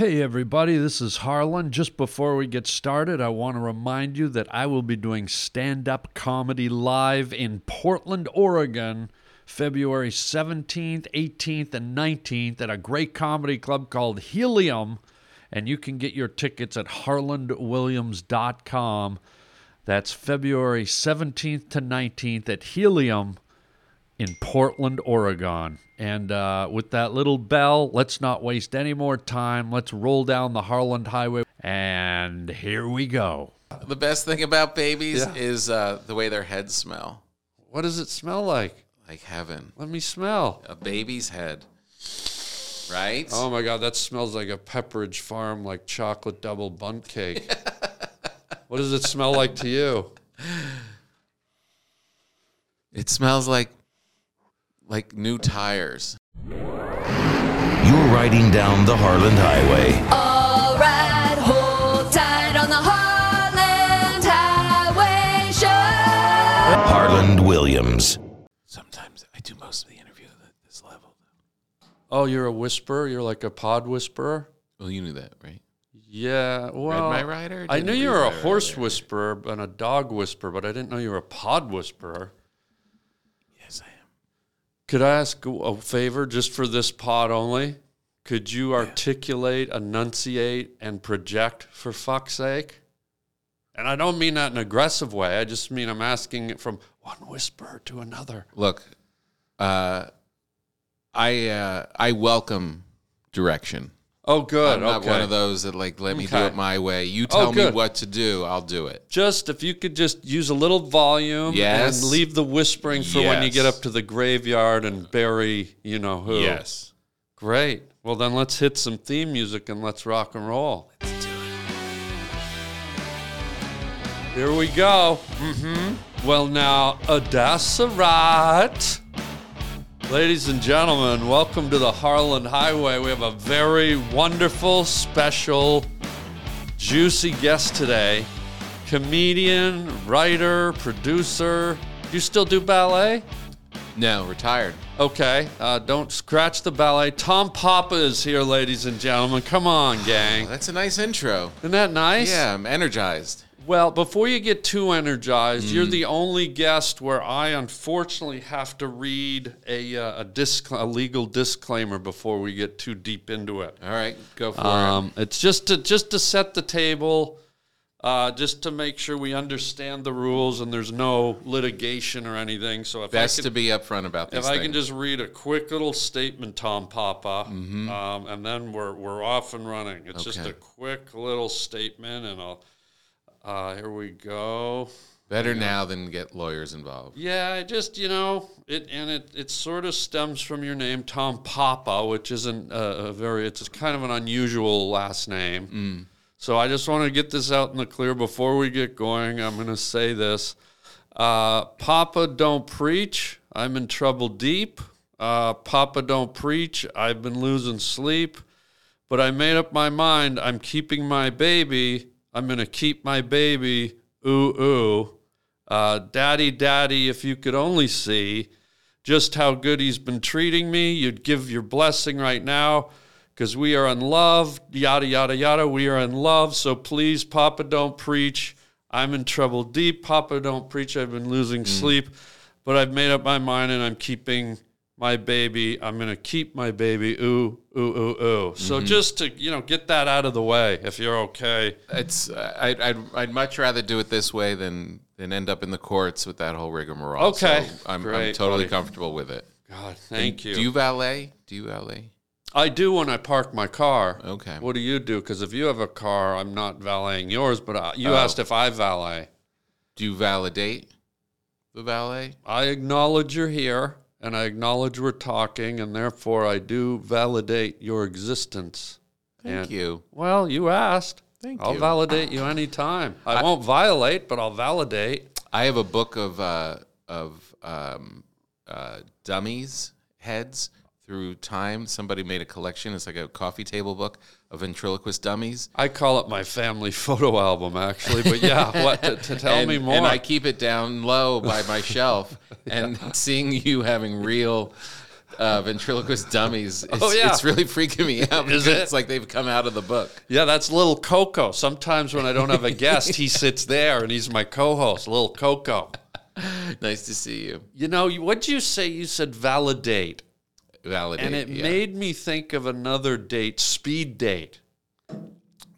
Hey, everybody, this is Harland. Just before we get started, I want to remind you that I will be doing stand up comedy live in Portland, Oregon, February 17th, 18th, and 19th at a great comedy club called Helium. And you can get your tickets at harlandwilliams.com. That's February 17th to 19th at Helium in Portland, Oregon. And uh, with that little bell, let's not waste any more time. Let's roll down the Harland Highway. And here we go. The best thing about babies Yeah. is uh, the way their heads smell, What does it smell like? like heaven. Let me smell. A baby's head, right? Oh my God, that smells like a Pepperidge Farm, like chocolate double Bundt cake. what does it smell like to you? It smells like like new tires. You're riding down the Harland Highway. All right, hold tight on the Harland Highway Show. Harland Williams. Sometimes I do most of the interview at this level. Oh, you're a whisperer? You're like a pod whisperer? Well, you knew that, right? Yeah, well, my rider? I knew you were a horse rider. whisperer and a dog whisperer, but I didn't know you were a pod whisperer. Yes, I am. Could I ask a favor just for this pod only? Could you articulate, enunciate, and project for fuck's sake? And I don't mean that in an aggressive way. I just mean I'm asking it from one whisperer to another. Look, uh, I uh, I welcome direction. Oh, good. I'm not okay. one of those that like let me do it my way. You Oh, tell me what to do, I'll do it. Just if you could just use a little volume Yes. and leave the whispering for when you get up to the graveyard and bury, you know who. Yes. Great. Well, then let's hit some theme music and let's rock and roll. Here we go. Mm-hmm. Well, now, Adassarat. Ladies and gentlemen, welcome to the Harland Highway. We have a very wonderful, special, juicy guest today. Comedian, writer, producer. Do you still do ballet? No, retired. Okay, uh, don't scratch the ballet. Tom Papa is here, ladies and gentlemen. Come on, gang. That's a nice intro. Isn't that nice? Yeah, I'm energized. Well, before you get too energized, you're Mm. the only guest where I unfortunately have to read a, uh, a, disc- a legal disclaimer before we get too deep into it. All right, go for it. Um, it's just to just to set the table, uh, just to make sure we understand the rules and there's no litigation or anything. So if Best I to could, be upfront about these if I can just read a quick little statement, Tom Papa, Mm-hmm. um, and then we're we're off and running. It's just a quick little statement, and I'll. Uh, here we go. Better now than get lawyers involved. Yeah, I just you know it, and it it sort of stems from your name, Tom Papa, which isn't a, a very it's kind of an unusual last name. So I just want to get this out in the clear before we get going. I'm going to say this: uh, Papa, don't preach. I'm in trouble deep. Uh, Papa, don't preach. I've been losing sleep, but I made up my mind. I'm keeping my baby. I'm going to keep my baby. Ooh ooh. Uh, daddy, daddy, if you could only see just how good he's been treating me, you'd give your blessing right now because we are in love, yada, yada, yada. We are in love. So please, Papa, don't preach. I'm in trouble deep. Papa, don't preach. I've been losing sleep, but I've made up my mind and I'm keeping my baby. I'm going to keep my baby. Ooh, ooh, ooh, ooh. So just to, you know, get that out of the way, if you're okay. It's I'd, I'd I'd much rather do it this way than than end up in the courts with that whole rigmarole. Okay. so I'm, I'm totally buddy. comfortable with it. God, thank you. Do you valet? Do you valet? I do when I park my car. Okay. What do you do? Because if you have a car, I'm not valeting yours, but uh, you Oh. asked if I valet. Do you validate the valet? I acknowledge you're here and I acknowledge we're talking, and therefore I do validate your existence. Thank And- you. Well, you asked. Thank you. I'll validate you anytime. I, won't violate, but I'll validate. I have a book of uh, of um, uh, dummies heads through time. Somebody made a collection. It's like a coffee table book of ventriloquist dummies. I call it my family photo album, actually. But yeah, what to, to tell and, me more? And I keep it down low by my shelf, and seeing you having real uh, ventriloquist dummies. It's, Oh, yeah. it's really freaking me out Is it? it's like they've come out of the book. Yeah, that's little Coco. Sometimes when I don't have a guest, he sits there and he's my co-host, little Coco. Nice to see you. You know, what'd you say? You said validate. Validate. And it yeah. made me think of another date, speed date.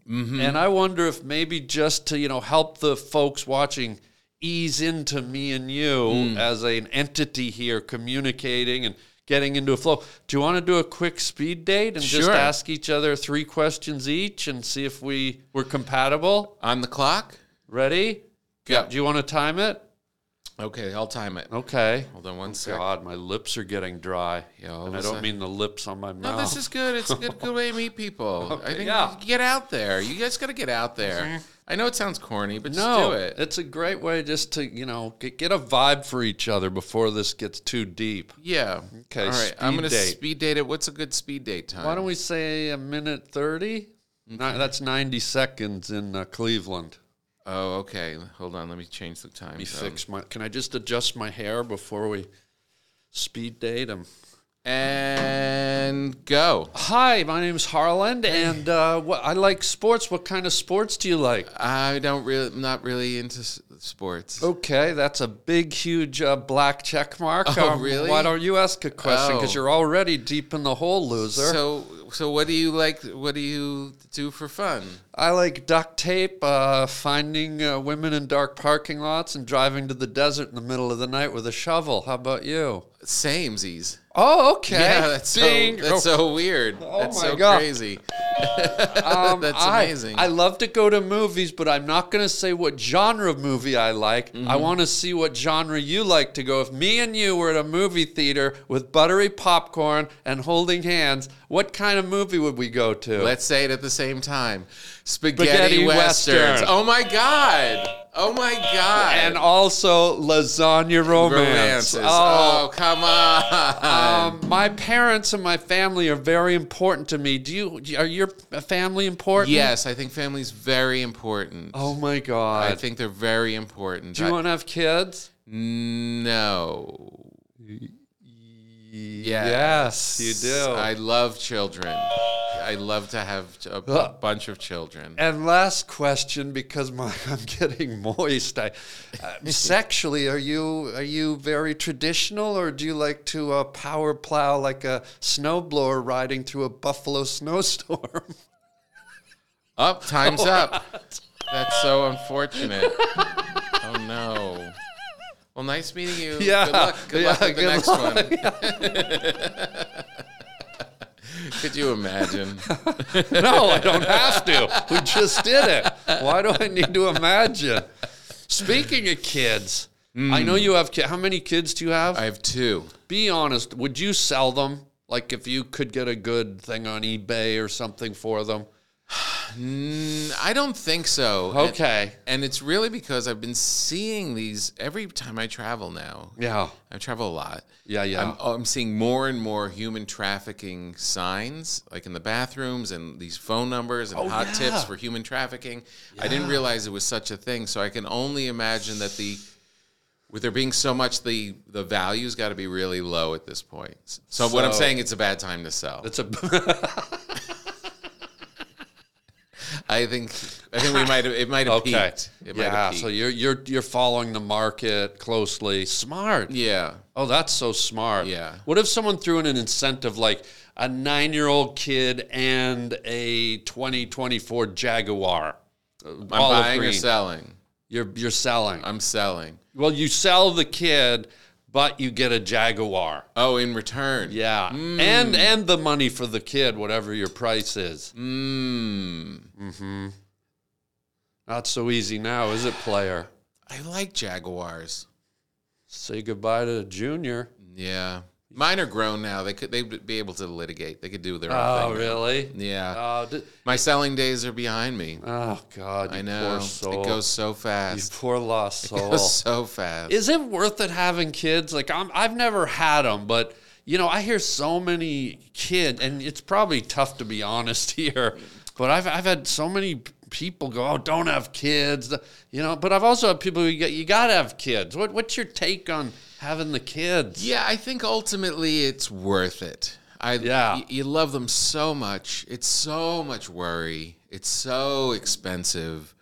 Mm-hmm. And I wonder if maybe just to, you know, help the folks watching ease into me and you Mm. as an entity here communicating and getting into a flow. Do you want to do a quick speed date and just ask each other three questions each and see if we we're compatible? on the clock. Ready? Go. Do you want to time it? Okay, I'll time it. Okay. Hold on one sec. God, my lips are getting dry. Yeah, all and I a don't sudden- mean the lips on my mouth. No, this is good. It's a good, good way to meet people. I think yeah. get out there. You guys got to get out there. I know it sounds corny, but just No, do it. it's a great way just to you know get, get a vibe for each other before this gets too deep. Yeah. Okay, All right. I'm gonna speed date it. What's a good speed date time? Why don't we say a minute thirty? No, that's ninety seconds in uh, Cleveland. Oh, okay. Hold on. Let me change the time. Let me zone. fix my. Can I just adjust my hair before we speed date him? And go. Hi, my name is Harland, and uh, what, I like sports. What kind of sports do you like? I don't really, I'm not really into sports. Okay, that's a big, huge uh, black check mark. Oh, really? Why don't you ask a question? Because Oh. you're already deep in the hole, loser. So, so what do you like? What do you do for fun? I like duct tape, uh, finding uh, women in dark parking lots, and driving to the desert in the middle of the night with a shovel. How about you? Samesies. Oh, okay. Yeah, that's Ding. so that's so weird. Oh that's my so God. crazy. Um, that's I- amazing. I love to go to movies, but I'm not going to say what genre of movie I like. Mm-hmm. I want to see what genre you like to go. If me and you were at a movie theater with buttery popcorn and holding hands, what kind of movie would we go to? Let's say it at the same time. Spaghetti, Spaghetti westerns. western. Oh my god. Oh my god. and also lasagna romance. romances. Oh, Oh, come on. Um, my parents and my family are very important to me. Do you? Are your family important? yes, I think family's very important. Oh my god. I think they're very important. Do you I- want to have kids? no. Yes, you do. I love children. I love to have a, a bunch of children. and last question, because my I'm getting moist. I, uh, sexually, are you are you very traditional, or do you like to uh, power plow like a snowblower riding through a buffalo snowstorm? Up, time's up. That's so unfortunate. oh no. Well, nice meeting you. Yeah, Good luck. Good luck yeah, with the next one. Could you imagine? no, I don't have to. We just did it. Why do I need to imagine? Speaking of kids, I know hmm. you have kids. How many kids do you have? I have two. Be honest. Would you sell them? Like if you could get a good thing on eBay or something for them? I don't think so. Okay. And, it's really because I've been seeing these every time I travel now. Yeah. I travel a lot. Yeah, yeah. I'm, oh, I'm seeing more and more human trafficking signs, like in the bathrooms, and these phone numbers and Oh, hot yeah. tips for human trafficking. I didn't realize it was such a thing. So I can only imagine that the, with there being so much, the the value's got to be really low at this point. So, what I'm saying, it's a bad time to sell. It's a I think I think we might have it might have okay. peaked. It might Yeah, peaked. so you're you're you're following the market closely. Smart. yeah. Oh, that's so smart. Yeah. What if someone threw in an incentive like a nine year old kid and a 2024 Jaguar? I'm buying or selling. You're, you're selling. I'm selling. well, you sell the kid, but you get a Jaguar. Oh, in return. Yeah. Mm. And and the money for the kid, whatever your price is. Mm. Mm-hmm. Not so easy now, is it, player? I like Jaguars. Say goodbye to Junior. Yeah. Mine are grown now. They could they'd be able to litigate. They could do their own Oh, thing. now. really? Yeah. Oh, di- My selling days are behind me. oh God, you I know. It goes so you fast. poor lost It soul. goes so fast. Is it worth it having kids? Like I'm, I've never had them, but you know, I hear so many kids, and it's probably tough to be honest here. But I've, I've had so many people go, "Oh, don't have kids," you know. But I've also had people who go, you got to have kids. What, what's your take on having the kids. Yeah, I think ultimately it's worth it. I Yeah. y- you love them so much. It's so much worry. It's so expensive.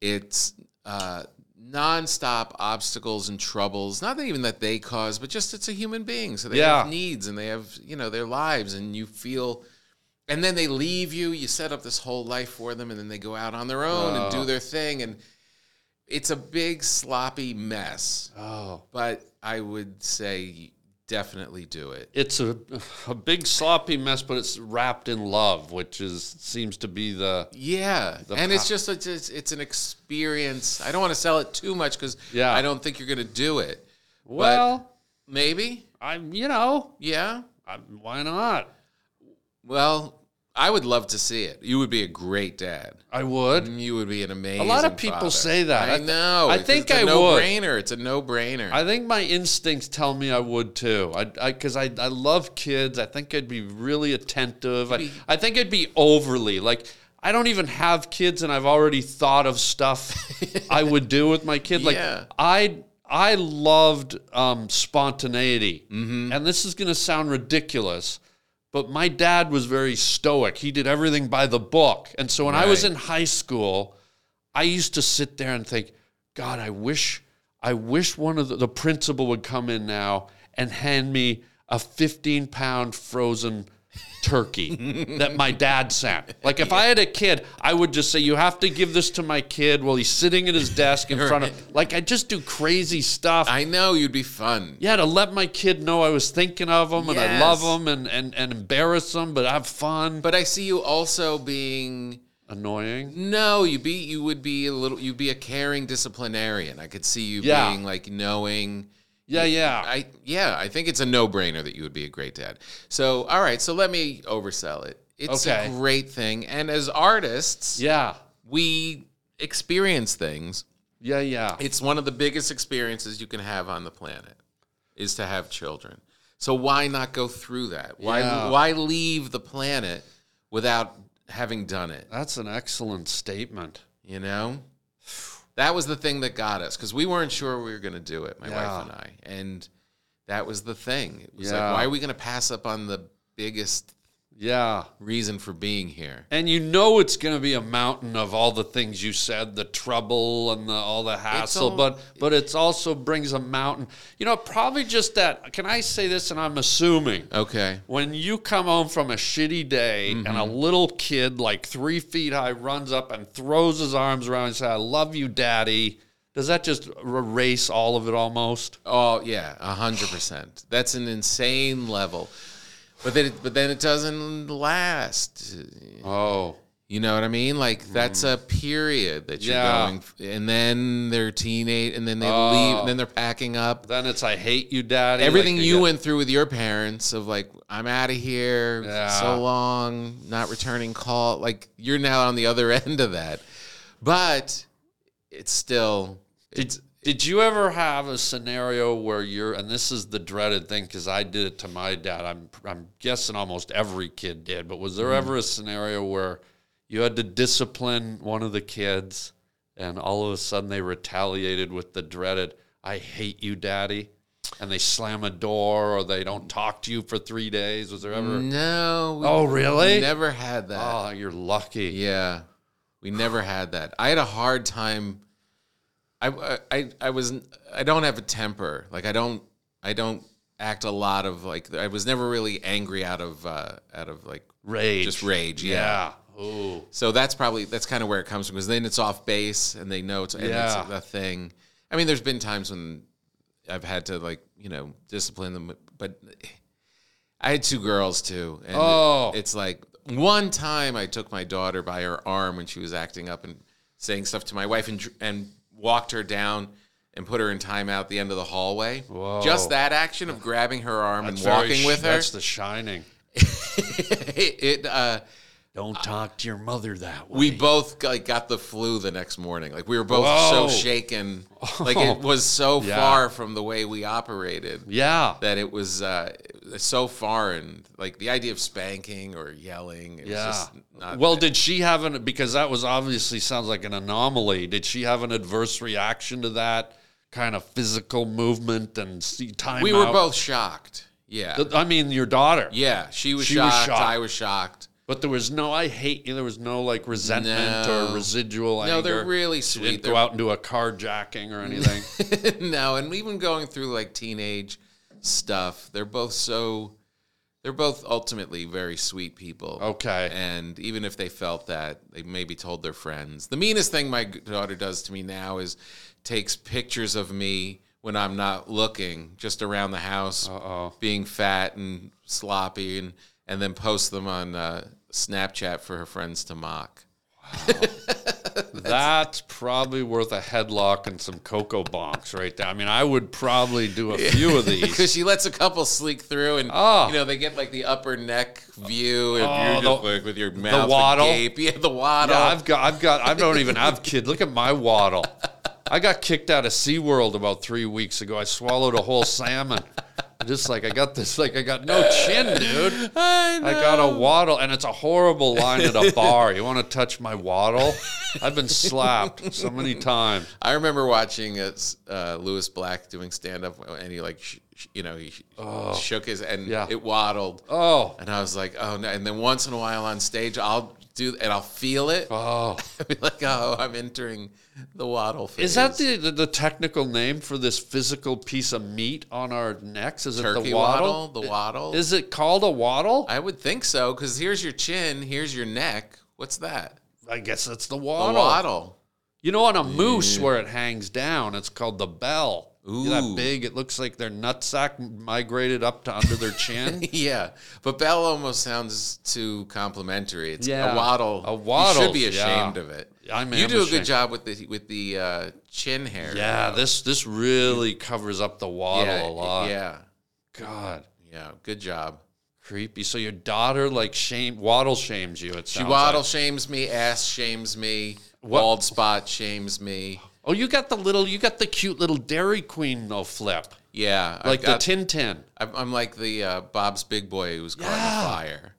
It's uh, nonstop obstacles and troubles. Not even that they cause, but just it's a human being. So they Yeah. have needs and they have you know their lives, and you feel. And then they leave you. You set up this whole life for them, and then they go out on their own and do their thing, and it's a big sloppy mess. Oh, But I would say definitely do it. it's a a big sloppy mess, but it's wrapped in love, which is seems to be the Yeah, The and it's just a, it's, it's an experience. I don't want to sell it too much because Yeah. I don't think you're going to do it. well. Maybe, I'm you know yeah. I, why not? Well, I would love to see it. You would be a great dad. I would. You would be an amazing. A lot of people father. say that. I I- know. I think it's a I would. no-brainer. It's a no-brainer. I think my instincts tell me I would too. I because I, I, love kids. I think I'd be really attentive. I, I think I'd be overly like. I don't even have kids, and I've already thought of stuff I would do with my kid. Like Yeah. I I loved um, spontaneity, and this is going to sound ridiculous, but my dad was very stoic. He did everything by the book, and so when I was in high school, I used to sit there and think, God, I wish, I wish one of the, the principal would come in now and hand me a 15 pound frozen turkey that my dad sent. Like if I had a kid, I would just say, you have to give this to my kid while he's sitting at his desk in front of, like I just do crazy stuff. I know you'd be fun. yeah, to let my kid know I was thinking of him and I love Yes. him and, and, and embarrass him, but have fun. But I see you also being Annoying. No, you be you would be a little you'd be a caring disciplinarian. I could see you Yeah. being like knowing Yeah, yeah. I yeah, I think it's a no-brainer that you would be a great dad. So, all right, so let me oversell it. It's Okay. a great thing and as artists, yeah. we experience things. Yeah, yeah. It's one of the biggest experiences you can have on the planet is to have children. So why not go through that? Why Yeah. why leave the planet without having done it? That's an excellent statement. You know, that was the thing that got us because we weren't sure we were going to do it, my Yeah. wife and I, and that was the thing. It was Yeah. like, why are we going to pass up on the biggest Yeah. reason for being here? And you know it's going to be a mountain of all the things you said, the trouble and the, all the hassle, all- but but it's also brings a mountain. You know, probably just that. Can I say this? And I'm assuming Okay. when you come home from a shitty day and a mm-hmm. little kid like three feet high runs up and throws his arms around and says, "I love you, Daddy." Does that just erase all of it almost? Oh yeah, a hundred percent. That's an insane level. But then, it, but then it doesn't last. Oh, You know what I mean? Like that's hmm. a period that you're Yeah. going, and then they're teenage, and then they Oh. leave, and then they're packing up. then it's "I hate you, Daddy." Everything Like, you get- went through with your parents of like, I'm out of here, Yeah. so long, not returning call. Like you're now on the other end of that, but it's still. Did, did you ever have a scenario where you're, and this is the dreaded thing because I did it to my dad. I'm, I'm guessing almost every kid did, but was there Mm-hmm. ever a scenario where you had to discipline one of the kids and all of a sudden they retaliated with the dreaded, I hate you, daddy? And they slam a door or they don't talk to you for three days? Was there ever? No. we- Oh, really? we never had that. Oh, you're lucky. Yeah, we never had that. I had a hard time. I, I I was I don't have a temper. Like I don't I don't act a lot of like I was never really angry out of uh, out of like Rage. just rage. Yeah. Yeah. Ooh. So that's probably that's kind of where it comes from because then it's off base and they know it's and Yeah. it's a thing. I mean, there's been times when I've had to like you know discipline them, but I had two girls too, and Oh. it's like one time I took my daughter by her arm when she was acting up and saying stuff to my wife and and walked her down and put her in timeout at the end of the hallway. Whoa. Just that action of grabbing her arm That's and walking sh- with her. That's the shining. it uh, Don't talk to your mother that way. we both like got the flu the next morning. Like we were both Whoa. so shaken. Like it was so Yeah. far from the way we operated yeah. that it was uh, so foreign. Like the idea of spanking or yelling. Yeah. Was just not Well, did she have an because that was obviously sounds like an anomaly. Did she have an adverse reaction to that? kind of physical movement and time. We were out. both shocked. Yeah. I mean, your daughter. yeah. She was She was shocked. shocked. I was shocked. But there was no, I hate you. There was no like resentment or No. residual No, anger. they're really She sweet. didn't They're- go out and do a carjacking or anything. no, and even going through like teenage stuff, they're both so they're both ultimately very sweet people. Okay. And even if they felt that, they maybe told their friends. The meanest thing my daughter does to me now is takes pictures of me when I'm not looking, just around the house, Uh-oh. being fat and sloppy, and and then posts them on uh, Snapchat for her friends to mock. That's probably worth a headlock and some cocoa bonks right there. I mean, I would probably do a few of these. because she lets a couple sleek through, and Oh. you know they get like the upper neck view, and Oh, you're just the- like with your mouth waddle? agape. Yeah, the waddle. Yeah, I've got, I've got, I don't even have kids. Look at my waddle. I got kicked out of SeaWorld about three weeks ago. I swallowed a whole salmon. Just like I got this, like I got no chin, dude. I, I got a waddle, and it's a horrible line at a bar. You want to touch my waddle? I've been slapped so many times. I remember watching uh, uh, Lewis Black doing stand up, and he like, sh- sh- you know, he sh- shook his and Yeah. it waddled, Oh, and I was like, oh no. And then once in a while on stage, I'll do and I'll feel it. oh. I'll be like, oh, I'm entering the waddle phase. Is that the, the the technical name for this physical piece of meat on our necks? Is it turkey the waddle? waddle? The waddle. Is it called a waddle? I would think so because here's your chin, here's your neck. What's that? I guess it's the waddle. The waddle. waddle. You know, on a moose where it hangs down, it's called the bell. Ooh. That big, it looks like their nutsack migrated up to under their chin. Yeah, but Bell almost sounds too complimentary. It's Yeah. a waddle. A waddle. You should be ashamed yeah. of it. I'm you do a ashamed. good job with the with the uh, chin hair. yeah, though. this this really covers up the waddle yeah, a lot. Yeah, God, yeah. Good job. creepy. So your daughter like shame waddle shames you. It She waddle like. shames me, ass shames me, What- bald spot shames me. Oh, you got the little, you got the cute little Dairy Queen though flip, Yeah, I've like the got- Tintin I'm, I'm like the uh, Bob's Big Boy who was caught in Yeah. the fire.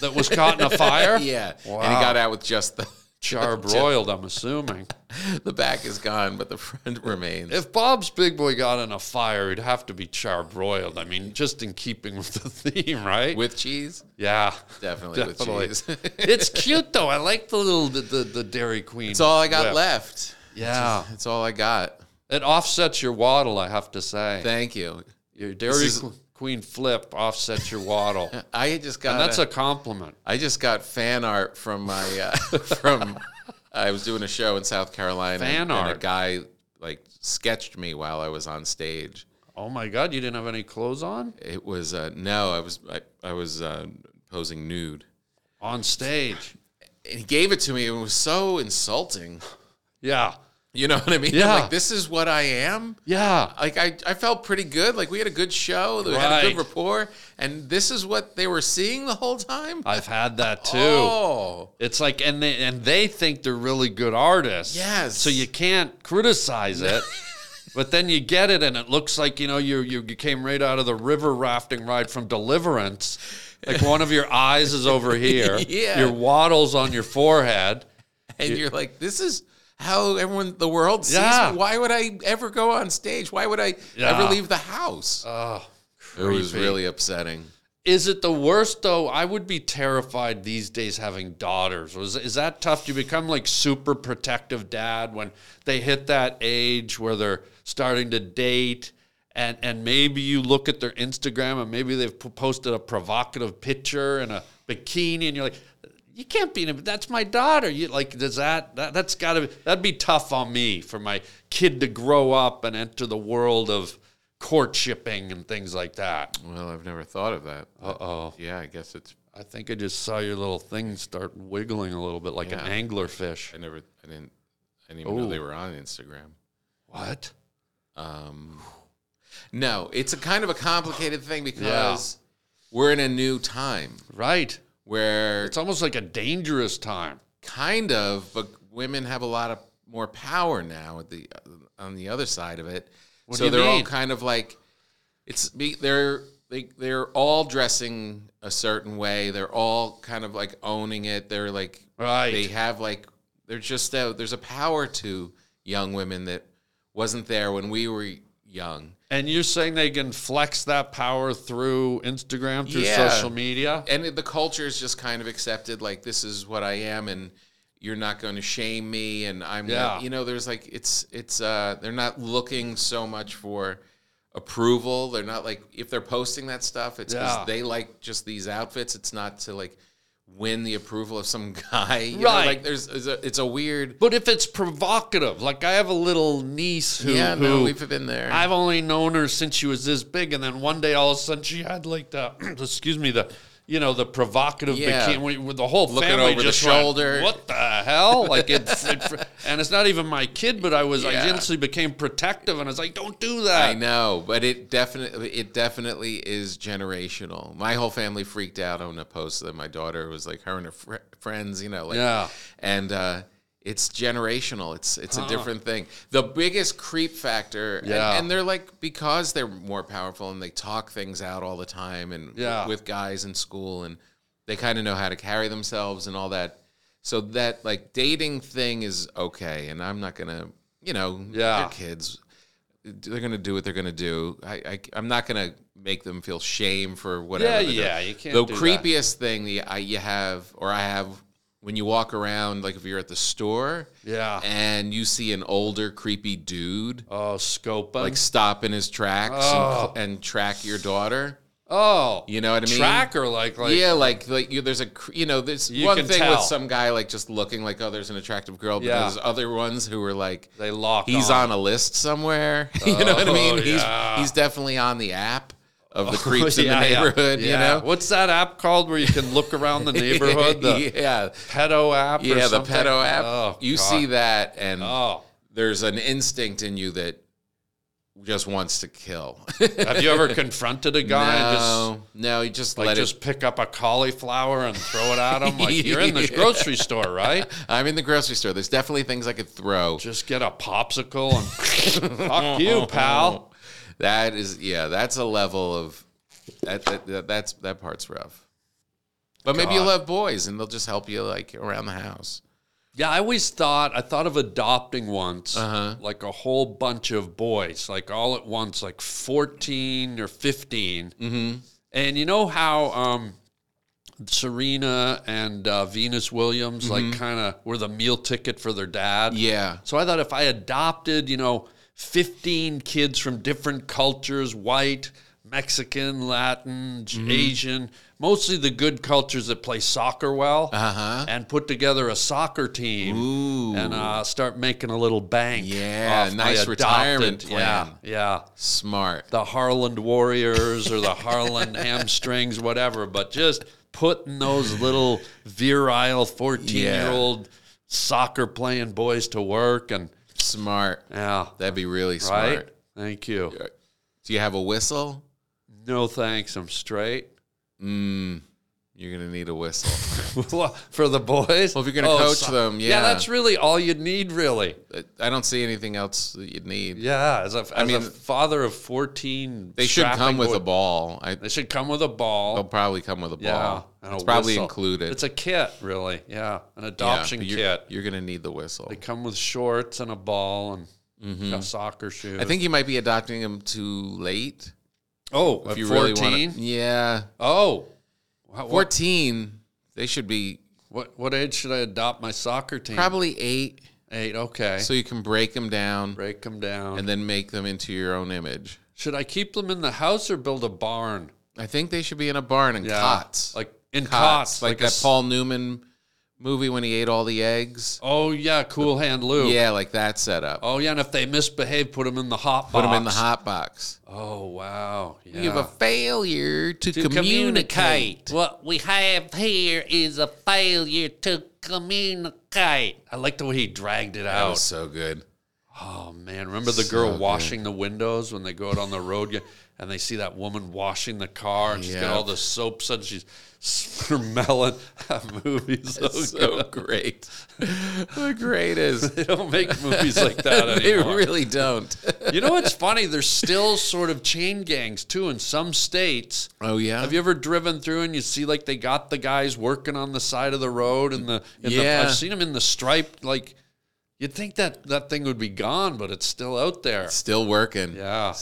that was caught in a fire. Yeah, Wow. and he got out with just the charbroiled. I'm assuming. the back is gone, but the front remains. If Bob's Big Boy got in a fire, it'd have to be charbroiled. I mean, just in keeping with the theme, right? with cheese, yeah, definitely, Definitely. with cheese. it's cute though. I like the little the, the, the Dairy Queen. That's all I got left. Yeah, That's all I got. it offsets your waddle. I have to say, Thank you. your Dairy is- Queen flip offsets your waddle, I just got and that's a, a compliment. I just got fan art from my uh, from I was doing a show in South Carolina Fan and, and a guy like sketched me while I was on stage. Oh my God, you didn't have any clothes on It was uh, no, I was I, I was uh, posing nude. on stage. And he gave it to me it was so insulting. Yeah, You know what I mean? Yeah. Like this is what I am. yeah. Like I, I felt pretty good. Like we had a good show. We had a good rapport, and this is what they were seeing the whole time. I've had that too. Oh, It's like, and they and they think they're really good artists. Yes. So you can't criticize it. but then you get it, and it looks like you know you you you came right out of the river rafting ride from Deliverance. Like one of your eyes is over here. Yeah. Your waddles on your forehead. and you're like, this is how everyone the world sees Yeah. me. Why would I ever go on stage? Why would I Yeah. ever leave the house? Oh, it was really upsetting. Is it the worst though? I would be terrified these days having daughters. Was is that tough? Do you become like super protective dad when they hit that age where they're starting to date, and and maybe you look at their Instagram and maybe they've posted a provocative picture in a bikini, and you're like, you can't be. in a- That's my daughter. You like does that? that that's got to. be That'd be tough on me for my kid to grow up and enter the world of courtshipping and things like that. Well, I've never thought of that. Uh oh. Yeah, I guess it's. I think I just saw your little thing start wiggling a little bit like Yeah. an anglerfish. I never. I didn't. I didn't even know Oh. they were on Instagram. What? Um, no, it's a kind of a complicated thing because we're in a new time Right. Where It's almost like a dangerous time. kind of, but women have a lot of more power now at the on the other side of it. What so they're all kind of like it's they're they they're all dressing a certain way. They're all kind of like owning it. They're like Right. they have like they're just a, there's a power to young women that wasn't there when we were young. And you're saying they can flex that power through Instagram, through Yeah. social media? and the culture is just kind of accepted like this is what i am and you're not going to shame me and i'm Yeah. not, you know there's like it's it's uh they're not looking so much for approval they're not like if they're posting that stuff it's because Yeah. they like just these outfits it's not to like win the approval of some guy you know? Right. like there's it's a, it's a weird But if it's provocative, like I have a little niece who, yeah who no we've been there I've only known her since she was this big, and then one day all of a sudden she had like the excuse me the you know the provocative Yeah. bikini with the whole Looking family over the just went, shoulder. what the hell? Like it's it, and it's not even my kid, but I was I instantly became protective, and I was like, don't do that. I know, but it definitely it definitely is generational. My whole family freaked out on a post that my daughter was like her and her fr- friends, you know, like Yeah. and uh, it's generational. It's it's a different thing. The biggest creep factor, and- Yeah. and, they're like because they're more powerful and they talk things out all the time, and Yeah. with guys in school, and they kind of know how to carry themselves and all that. So that like dating thing is okay, and I'm not gonna, you know, Yeah. kids they're gonna do what they're gonna do. I, I I'm not gonna make them feel shame for whatever. Yeah, they're doing. yeah, you can't The do that. creepiest thing the I, you have, or I have, when you walk around, like if you're at the store, Yeah. and you see an older creepy dude Oh, scoping. like stop in his tracks Oh. and, and track your daughter. oh, You know what I mean? tracker like like yeah, like like you, there's a you know there's You one thing tell. with some guy like just looking like oh there's an attractive girl, but Yeah. there's other ones who are like they lock. he's on a list somewhere. you know what I mean? Oh, He's yeah. he's definitely on the app of the oh, creeps in the Yeah, yeah, neighborhood. You know? what's that app called where you can look around the neighborhood? The yeah, pedo app. or yeah, the pedo app. Oh, you God. see that, and Oh, there's an instinct in you that just wants to kill. have you ever confronted a guy and just no, no, you just like just it. pick up a cauliflower and throw it at him? Like you're in the grocery store, right? I'm in the grocery store. There's definitely things I could throw. Just get a popsicle and fuck you, pal. That is, yeah, that's a level of that. that, that that's that part's rough. But maybe God. you'll have boys, and they'll just help you like around the house. Yeah, I always thought I thought of adopting once, Uh-huh. like a whole bunch of boys, like all at once, like fourteen or 15 Mm-hmm. And you know how um, Serena and uh, Venus Williams, like, kind of were the meal ticket for their dad. Mm-hmm. Yeah, So I thought if I adopted, you know, 15 kids from different cultures, white, Mexican, Latin, Mm-hmm. Asian, mostly the good cultures that play soccer well, Uh-huh. and put together a soccer team Ooh. and uh, start making a little bank. Yeah, nice retirement Yeah, plan. yeah. smart. The Harland Warriors or the Harland Hamstrings, whatever, but just putting those little virile 14 year old soccer playing boys to work and Smart. yeah, That'd be really smart. right? Thank you. Do you have a whistle? No thanks, I'm straight. Mm, you're gonna need a whistle. For the boys? Well, if you're gonna coach them, yeah. that's really all you need, really. I don't see anything else that you'd need. Yeah, as a, as mean, a father of 14 They should come with boy- a ball. I, They should come with a ball. they'll probably come with a yeah, ball. It's probably whistle. included. It's a kit, really. Yeah, an adoption but you're, kit. You're gonna need the whistle. They come with shorts and a ball and a soccer shoes. Mm-hmm. I think you might be adopting them too late. Oh, If you 14? really want to, yeah, Oh, what, fourteen. They should be what what age should I adopt my soccer team? probably eight, eight. Okay, so you can break them down break them down. and then make them into your own image. should I keep them in the house or build a barn? I think they should be in a barn and Yeah, cots, like in cots, like, that s- Paul Newman movie when he ate all the eggs. Oh yeah, Cool Hand Luke. Yeah, like that setup. Oh yeah, and if they misbehave, put them in the hot box. Put them in the hot box. Oh wow. Yeah. You have a failure to, to communicate. What we have here is a failure to communicate. I like the way he dragged it That out. was so good. Oh man, remember the girl washing the windows when they go out on the road and they see that woman washing the car and she's got all the soap suds she's smelling. That movie's oh, so, So good. great. the greatest. They don't make movies like that anymore. they really don't. You know what's funny? There's still sort of chain gangs too in some states. oh yeah. Have you ever driven through and you see like they got the guys working on the side of the road and the, in the Yeah. I've seen them in the striped like You'd think that that thing would be gone, but it's still out there. Still working. Yeah.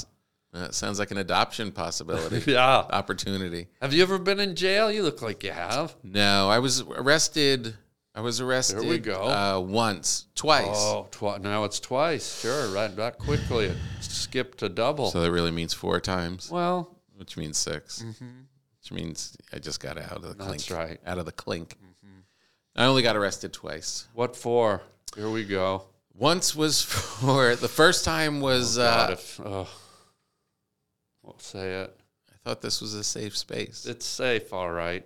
Uh, sounds like an adoption possibility. Yeah. Opportunity. Have you ever been in jail? You look like you have. No, I was arrested. I was arrested. we go. Uh, once, twice. Oh, twi- now it's twice. Sure, right. That quickly it skipped to double. So that really means four times, well, which means 6 Which means I just got out of the clink. That's right. Out of the clink. I only got arrested twice. what for? Here we go. Once was for the first time was God, uh, if, oh, we'll say it. I thought this was a safe space. It's safe, all right.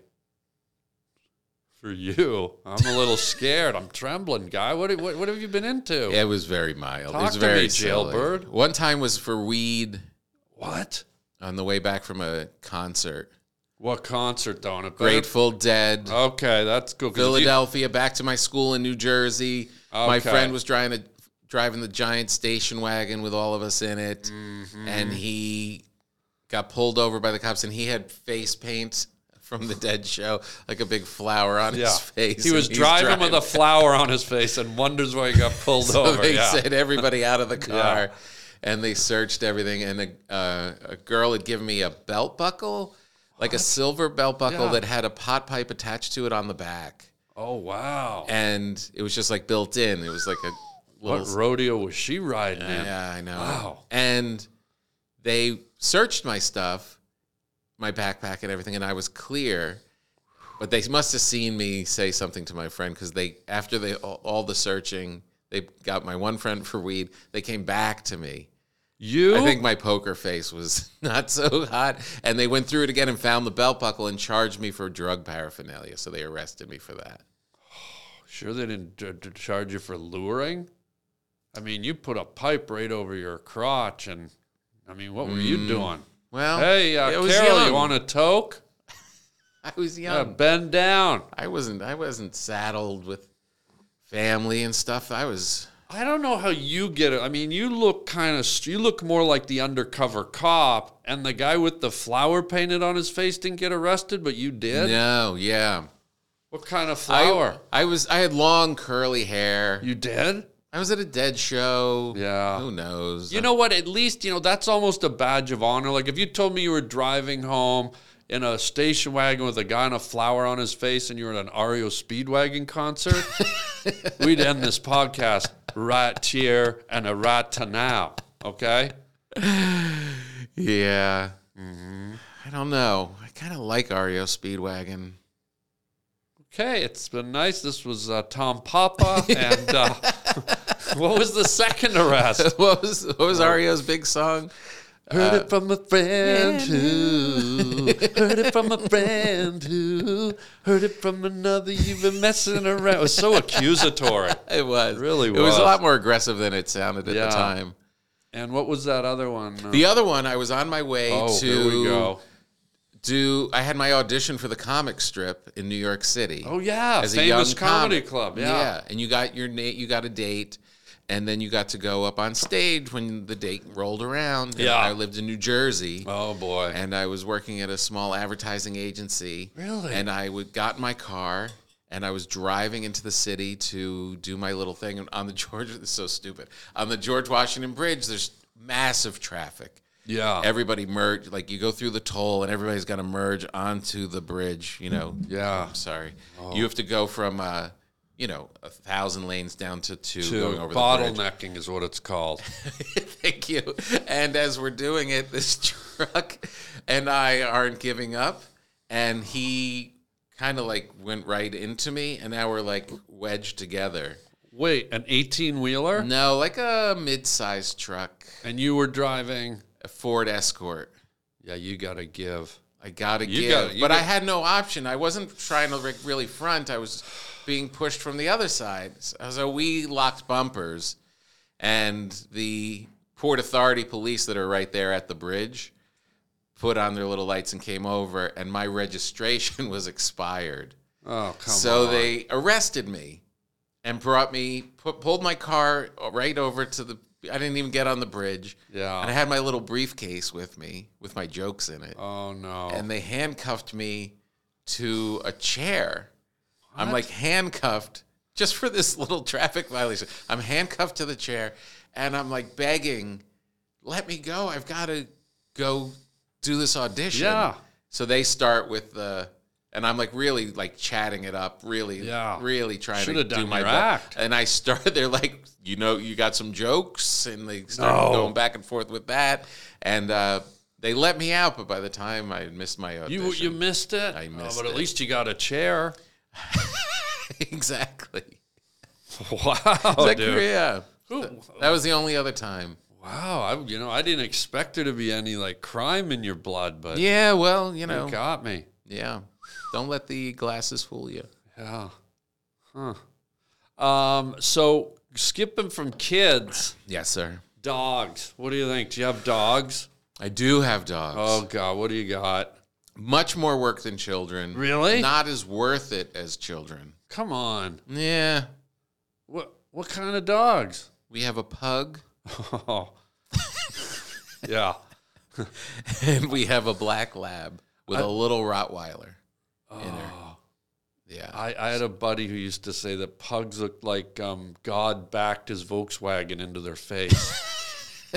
For you, I'm a little scared. I'm trembling, guy. What, what what have you been into? It was very mild. Talk it was to very me, silly. jailbird. One time was for weed What? on the way back from a concert. What concert though? And it better- Grateful Dead. Okay, that's cool. 'cause if you- Philadelphia, back to my school in New Jersey. My Okay. friend was driving a, driving the giant station wagon with all of us in it, Mm-hmm. and he got pulled over by the cops, and he had face paint from the Dead show, like a big flower on yeah, his face. he was he's driving, with a flower on his face and wonders why he got pulled So over. they yeah. said everybody out of the car, Yeah. and they searched everything. And a, uh, a girl had given me a belt buckle, like a silver belt buckle that had a pot pipe attached to it on the back. oh wow! and it was just like built in. It was like a little. what rodeo was she riding in? yeah, I know. Wow. And they searched my stuff, my backpack and everything, and I was clear. But they must have seen me say something to my friend because they, after they all, all the searching, they got my one friend for weed. They came back to me. You? I think my poker face was not so hot, and they went through it again and found the belt buckle and charged me for drug paraphernalia. So they arrested me for that. Sure, they didn't d- d- charge you for luring. I mean, you put a pipe right over your crotch, and I mean, what were you doing? Well, Hey, uh, Carol, young. you want a toke? I was young. Yeah, bend down. I wasn't I wasn't saddled with family and stuff. I was I don't know how you get it. I mean, you look kind of, you look more like the undercover cop, and the guy with the flower painted on his face didn't get arrested, but you did. no, yeah. What kind of flower? I, I was I had long curly hair. you did? I was at a dead show. Yeah. Who knows? You know what? At least, you know, that's almost a badge of honor. Like if you told me you were driving home in a station wagon with a guy in a flower on his face and you were at an REO Speedwagon concert, we'd end this podcast right here and a right to now. Okay? Yeah. Mm-hmm. I don't know. I kind of like REO Speedwagon. Okay, it's been nice. This was uh, Tom Papa. And uh, what was the second arrest? what was what was REO's big song? Heard it from a friend who heard it from a friend who heard it from another. You've been messing around. It was so accusatory. It was really It was was. a lot more aggressive than it sounded at Yeah. the time. And what was that other one? Uh, The other one, I was on my way oh, to here we go. Do. I had my audition for the comic strip in New York City. Oh yeah, as a famous young comedy comic. club. Yeah. and you got your na- you got a date, and then you got to go up on stage when the date rolled around. And Yeah. I lived in New Jersey. Oh boy. and I was working at a small advertising agency. Really? And I would got in my car and I was driving into the city to do my little thing And on the George. It's so stupid. On the George Washington Bridge, there's massive traffic. Yeah. Everybody merge like you go through the toll and everybody's got to merge onto the bridge. You know. Yeah. I'm sorry. You have to go from uh, you know a thousand lanes down to two to going over the bottlenecking is what it's called. Thank you. And as we're doing it, this truck and I aren't giving up. And he kind of like went right into me. And now we're like wedged together. Wait, an 18 wheeler? No, like a mid sized truck, And you were driving. A Ford Escort. Yeah, you got to give. I gotta You give, gotta- but I had no option. I wasn't trying to really front. I was being pushed from the other side. Uh, so we locked bumpers, and the Port Authority police that are right there at the bridge put on their little lights and came over, and my registration was expired. Oh, come so on. So they arrested me and brought me, pu- pulled my car uh, right over to the. I didn't even get on the bridge. Yeah. And I had my little briefcase with me with my jokes in it Oh no. and they handcuffed me to a chair. I'm like handcuffed just for this little traffic violation. I'm handcuffed to the chair and I'm like begging, let me go. I've got to go do this audition. Yeah. So they start with the, and I'm like really like chatting it up, really, Yeah. really trying Shoulda to do my act. And I started, they're like, you know, you got some jokes, and they started No. going back and forth with that, and uh, they let me out. But by the time I missed my audition, You you missed it. I Oh, missed but at it. least you got a chair. exactly. Wow, Like, dude. yeah. That was the only other time. Wow, I, you know, I didn't expect there to be any like crime in your blood, but Yeah, well, you you know, got me. yeah. Don't let the glasses fool you. Yeah. Huh. Um. So skipping from kids, Yes, sir. dogs. What do you think? Do you have dogs? I do have dogs. Oh God, what do you got? Much more work than children. Really? Not as worth it as children. Come on. Yeah. What what kind of dogs? We have a pug Oh. yeah. and we have a black lab with a little Rottweiler in her. Oh. Yeah. I, I had a buddy who used to say that pugs looked like um, God backed his Volkswagen into their face.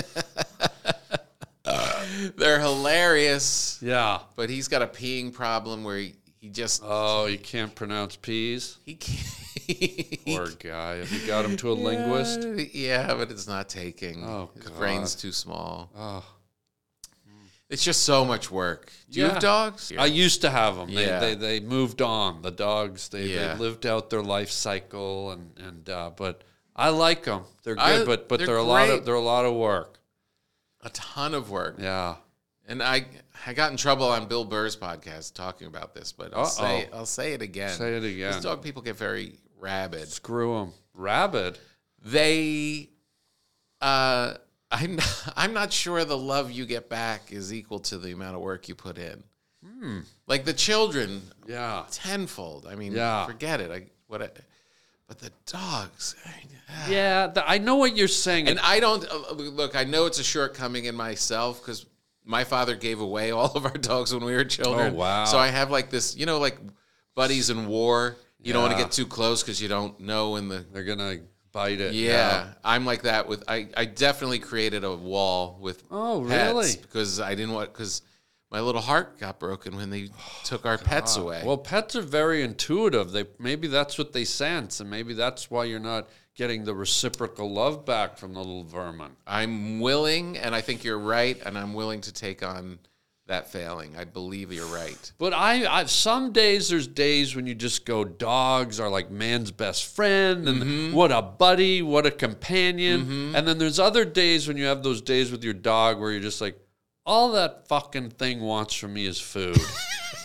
They're hilarious. yeah. But he's got a peeing problem where he, he just Oh, you can't pronounce peas? he can't. Poor guy. Have you got him to a linguist? Yeah, but it's not taking. Oh, His God. brain's too small. Oh. It's just so much work. Do you have dogs? I used to have them. Yeah. They, they they moved on. The dogs they, Yeah. they lived out their life cycle and and uh, but I like them. They're good, I- but but they're they're, a lot of they're a lot of work. a ton of work. Yeah. And I I got in trouble on Bill Burr's podcast talking about this, but I'll Uh-oh. say I'll say it again. Say it again. These dog people get very rabid. Screw them. Rabid. They uh I'm I'm not sure the love you get back is equal to the amount of work you put in. Hmm. Like the children Yeah. tenfold. I mean, Yeah. forget it. I what I, but the dogs. I- Yeah. The, I know what you're saying. And I don't uh, look. I know it's a shortcoming in myself because my father gave away all of our dogs when we were children. Oh, wow. So I have like this, you know, like buddies in war. You don't want to get too close because you don't know when the. they're gonna bite it. Yeah, I'm like that with. I I definitely created a wall with. Oh, pets really? Because I didn't want because my little heart got broken when they took our pets away. Well, pets are very intuitive. They maybe that's what they sense, and maybe that's why you're not getting the reciprocal love back from the little vermin. I'm willing, and I think you're right, and I'm willing to take on that failing. I believe you're right. But I, I some days there's days when you just go, dogs are like man's best friend, and Mm-hmm. what a buddy, what a companion. And then there's other days when you have those days with your dog where you're just like, all that fucking thing wants from me is food.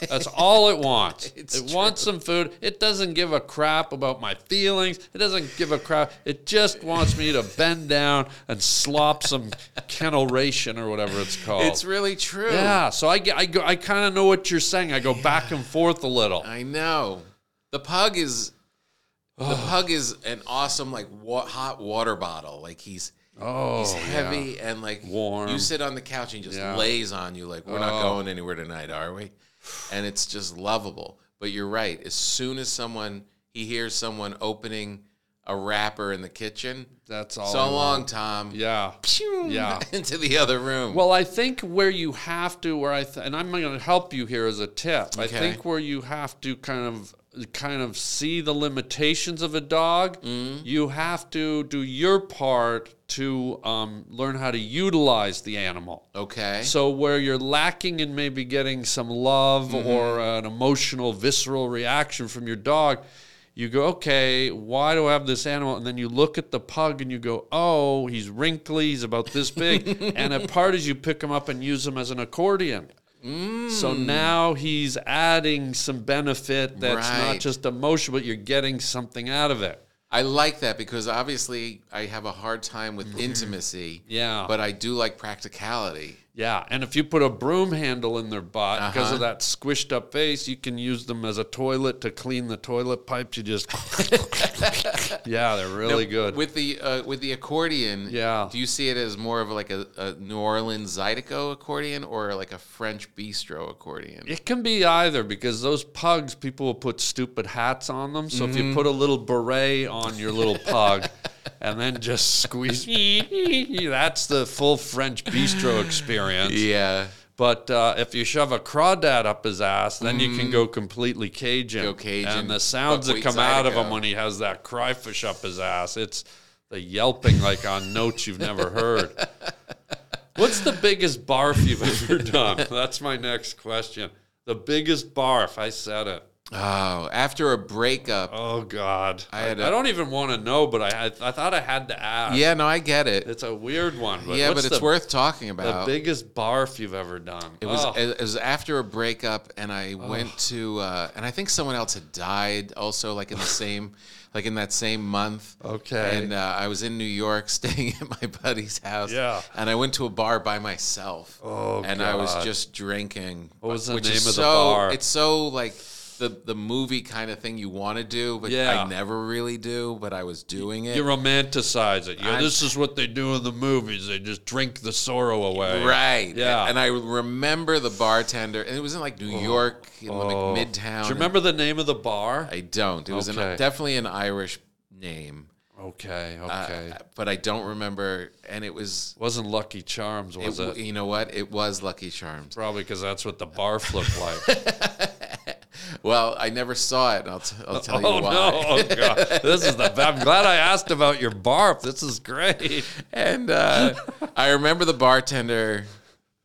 That's all it wants. It's it wants some food. It doesn't give a crap about my feelings. It doesn't give a crap. It just wants me to bend down and slop some kennel ration or whatever it's called. It's really true. Yeah, so I, I, go, I kind of know what you're saying. I go back and forth a little. I know. The pug is the pug is an awesome like wa- hot water bottle. Like he's Oh, he's heavy and like Warm. You sit on the couch and he just Yeah. lays on you like we're not Oh. going anywhere tonight, are we? And it's just lovable. But you're right. As soon as someone he hears someone opening a wrapper in the kitchen, That's all. so I long, want. Tom. Yeah. Pew, Yeah. into the other room. Well, I think where you have to, where I th- and I'm going to help you here as a tip. I think where you have to kind of kind of see the limitations of a dog, Mm-hmm. you have to do your part to um, learn how to utilize the animal. okay. So where you're lacking in maybe getting some love Mm-hmm. or an emotional, visceral reaction from your dog, you go, okay, why do I have this animal? And then you look at the pug and you go, oh, he's wrinkly, he's about this big. and a part is you pick him up and use him as an accordion. So Mm. now he's adding some benefit that's not just emotional, but you're getting something out of it. I like that because obviously I have a hard time with intimacy. Mm-hmm. Yeah. But I do like practicality. Yeah, and if you put a broom handle in their butt because Uh-huh. of that squished up face, you can use them as a toilet to clean the toilet pipes. You just, yeah, they're really good. With the uh, with the accordion, Yeah. Do you see it as more of like a, a New Orleans Zydeco accordion or like a French bistro accordion? It can be either because those pugs, people will put stupid hats on them. So if Mm-hmm. you put a little beret on your little pug and then just squeeze, that's the full French bistro experience. Yeah. But uh, if you shove a crawdad up his ass, then you can go completely Cajun. Go Cajun, And the sounds that come out of him when he has that crayfish up his ass, it's the yelping like on notes you've never heard. What's the biggest barf you've ever done? That's my next question. The biggest barf. I said it. Oh, after a breakup. Oh God. I, had I a- don't even want to know, but I I thought I had to ask. Yeah, no, I get it. It's a weird one. But yeah, but it's the, worth talking about. the biggest barf you've ever done. It was Oh. it was after a breakup, and I went to, uh, and I think someone else had died also, like in the same, like in that same month. Okay. And uh, I was in New York, staying at my buddy's house. Yeah. And I went to a bar by myself. Oh, And I was just drinking. What was the name of the so, bar? It's so like. The, the movie kind of thing you want to do, but Yeah. I never really do. But I was doing it. You romanticize it. Yeah, I'm- this is what they do in the movies. They just drink the sorrow away. Right. Yeah. And I remember the bartender, and it was in like New York, in like Oh. Midtown. Do you remember the name of the bar? I don't. It was an, definitely an Irish name. Okay, uh, okay. but I don't remember. And it was, Wasn't Lucky Charms, was it, it? you know what? It was Lucky Charms. Probably because that's what the barf looked like. Well, I never saw it. and I'll, t- I'll tell oh you why. no! Oh god! This is the. I'm glad I asked about your barf. This is great. And uh, I remember the bartender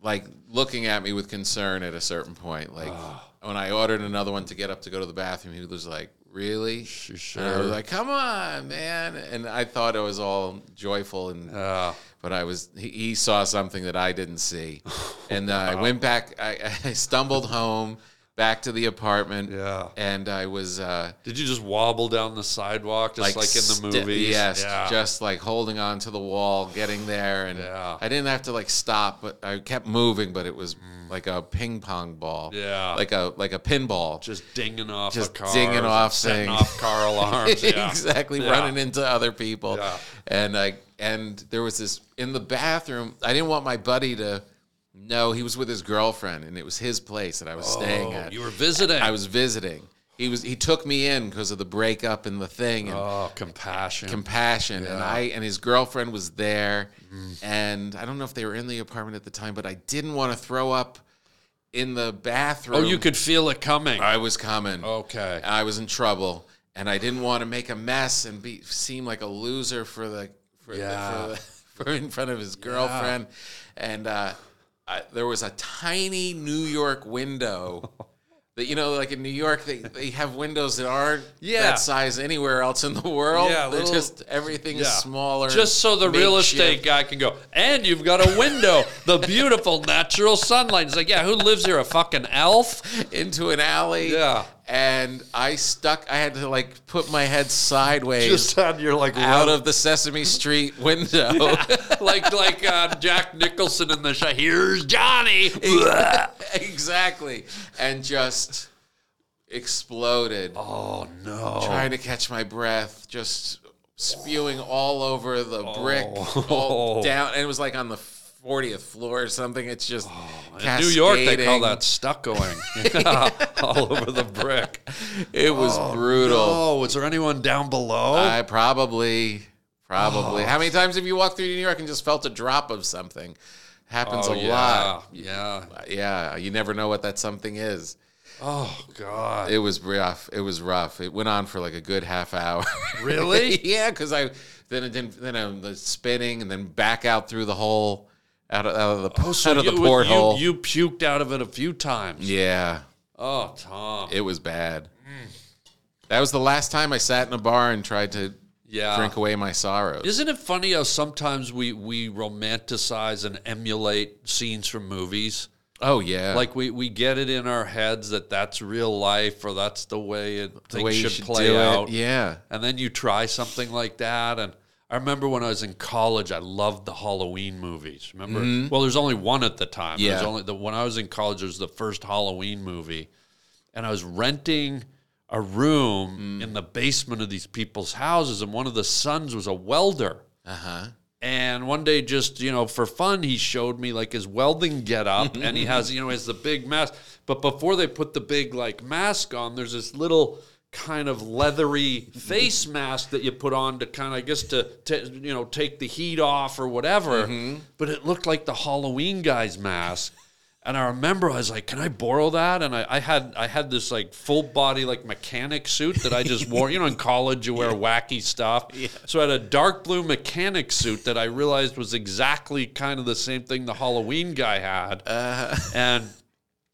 like looking at me with concern at a certain point. Like when I ordered another one to get up to go to the bathroom, he was like, "Really?" And I was like, "Come on, man!" And I thought it was all joyful and. Uh, but I was he, saw something that I didn't see, and uh, I went back. I, I stumbled home back to the apartment. Yeah. and I was uh, did you just wobble down the sidewalk just like, in the sti- Yes, Yeah. just like holding on to the wall, getting there, and Yeah. I didn't have to like stop, but I kept moving. But it was like a ping pong ball. Mm. Yeah. like a like a pinball. just dinging off Just a car, dinging off setting things. off car alarms. Yeah. exactly, Yeah. running into other people. Yeah. And I and there was this in the bathroom. I didn't want my buddy to know he was with his girlfriend, and it was his place that I was staying Oh, at. you were visiting. I was visiting. He was he took me in because of the breakup and the thing and Oh, compassion. compassion and I and his girlfriend was there and I don't know if they were in the apartment at the time but I didn't want to throw up in the bathroom. oh, you could feel it coming. I was coming. okay. I was in trouble, and I didn't want to make a mess and be seem like a loser for the for, Yeah. the, for, the, for in front of his girlfriend. And uh, I, there was a tiny New York window. That you know, like in New York, they, they have windows that aren't Yeah. that size anywhere else in the world. Yeah, They're little- just everything is Yeah. smaller. Just so the real estate guy can go, and you've got a window, the beautiful natural sunlight. It's like, yeah, who lives here? A fucking elf? into an alley. Yeah. And I stuck. I had to like put my head sideways. Just had your like out of the Sesame Street window. like like uh, Jack Nicholson in the show. Here's Johnny. exactly. And just exploded. oh no! Trying to catch my breath, just spewing all over the brick, Oh. all down. And it was like on the 40th floor or something. It's just oh, In New York, they call that stuccoing. All over the brick. It was oh, brutal. Oh, was there anyone down below? I probably, probably. Oh. How many times have you walked through New York and just felt a drop of something? Happens oh, a yeah, lot. Yeah. Yeah, you never know what that something is. Oh God. It was rough. It was rough. It went on for like a good half hour. Really? yeah, because I then it didn't then I'm spinning and then back out through the hole out of, out of the oh, out of the porthole. You, you puked out of it a few times. yeah, Oh, Tom. it was bad. Mm. That was the last time I sat in a bar and tried to yeah. drink away my sorrows. Isn't it funny how sometimes we, we romanticize and emulate scenes from movies? oh yeah, Like we, we get it in our heads that that's real life or that's the way it the things way should, should play out. it. Yeah, And then you try something like that. And I remember when I was in college, I loved the Halloween movies. Remember? Well, there's only one at the time. There's Yeah. only the when I was in college, it was the first Halloween movie, and I was renting a room in the basement of these people's houses, and one of the sons was a welder. Uh huh. And one day, just you know, for fun, he showed me like his welding get up, and he has you know, he has the big mask. But before they put the big like mask on, there's this little kind of leathery face mask that you put on to kind of, I guess, to, to you know, take the heat off or whatever. Mm-hmm. But it looked like the Halloween guy's mask. And I remember I was like, "Can I borrow that?" And I, I had I had this like full body like mechanic suit that I just wore. You know, in college you wear wacky stuff. So I had a dark blue mechanic suit that I realized was exactly kind of the same thing the Halloween guy had. Uh-huh. And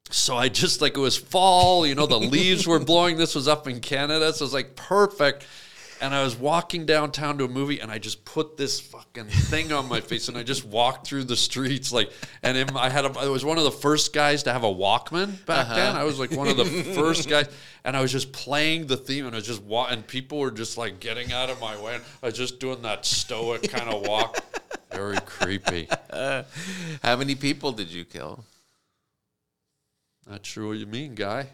so I just like it was fall. You know, the leaves were blowing. This was up in Canada, so it was like perfect. And I was walking downtown to a movie, and I just put this fucking thing on my face, and I just walked through the streets like. And in, I had a, I was one of the first guys to have a Walkman back uh-huh. then. I was like one of the first guys, and I was just playing the theme, and I was just wa- and people were just like getting out of my way. And I was just doing that stoic kind of walk, very creepy. Uh, how many people did you kill? Not sure what you mean, guy.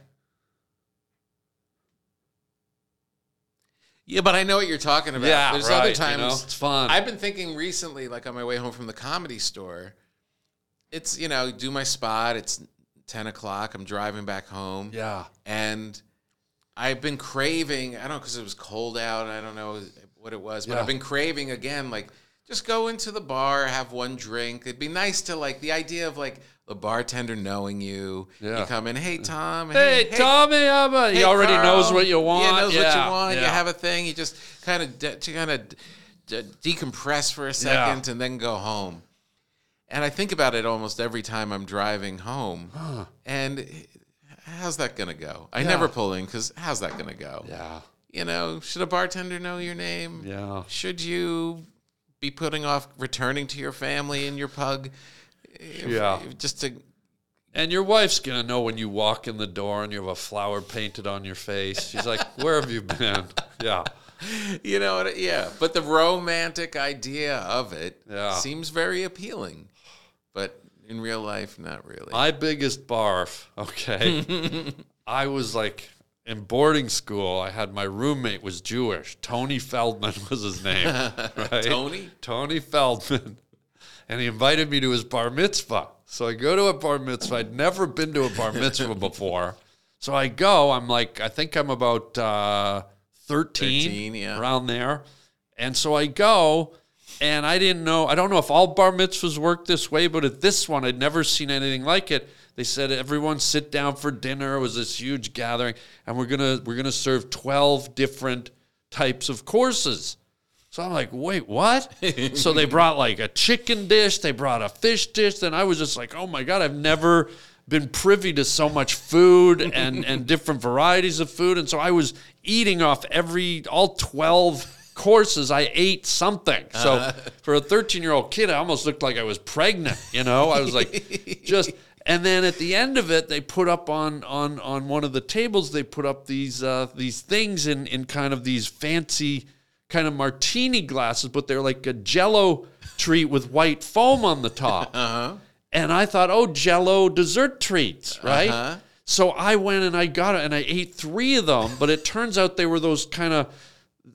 Yeah, but I know what you're talking about. Yeah, There's right, other you times know, it's fun. I've been thinking recently, like on my way home from the comedy store. It's you know, do my spot. It's ten o'clock. I'm driving back home. Yeah. and I've been craving. I don't know because it was cold out. I don't know what it was, but Yeah. I've been craving again. Like just go into the bar, have one drink. It'd be nice to like the idea of like the bartender knowing you. Yeah. You come in, hey Tom, Hey, Tommy, how about he Hey, already Carl. knows what you want. Yeah, knows what you want. You have a thing. You just kind of de- to kind of de- decompress for a second and then go home. And I think about it almost every time I'm driving home. And how's that gonna go? I Yeah. never pull in because how's that gonna go? Yeah. You know, should a bartender know your name? Yeah. Should you be putting off returning to your family and your pug? If- Yeah. if- Just to And your wife's gonna know when you walk in the door and you have a flower painted on your face. She's like, "Where have you been?" Yeah. you know what yeah but the romantic idea of it Yeah. seems very appealing but in real life not really My biggest barf. Okay. I was like in boarding school. I had my roommate was Jewish. Tony Feldman was his name. Right? Tony? Tony Feldman. And he invited me to his bar mitzvah. So I go to a bar mitzvah. I'd never been to a bar mitzvah before. So I go. I'm like, I think I'm about uh, 13, 13, yeah. around there. And so I go, and I didn't know. I don't know if all bar mitzvahs work this way, but at this one, I'd never seen anything like it. They said everyone sit down for dinner. It was this huge gathering, and we're gonna we're gonna serve twelve different types of courses. So I'm like, wait, what? so they brought like a chicken dish, they brought a fish dish, and I was just like, oh my god, I've never been privy to so much food and and different varieties of food, and so I was eating off every all twelve courses. I ate something. So for a 13 year old kid, I almost looked like I was pregnant. You know, I was like, just. And then at the end of it, they put up on on on one of the tables. They put up these uh, these things in in kind of these fancy kind of martini glasses, but they're like a Jello treat with white foam on the top. uh-huh And I thought, oh, Jello dessert treats, right? Uh-huh. So I went and I got it, and I ate three of them. But it turns out they were those kind of.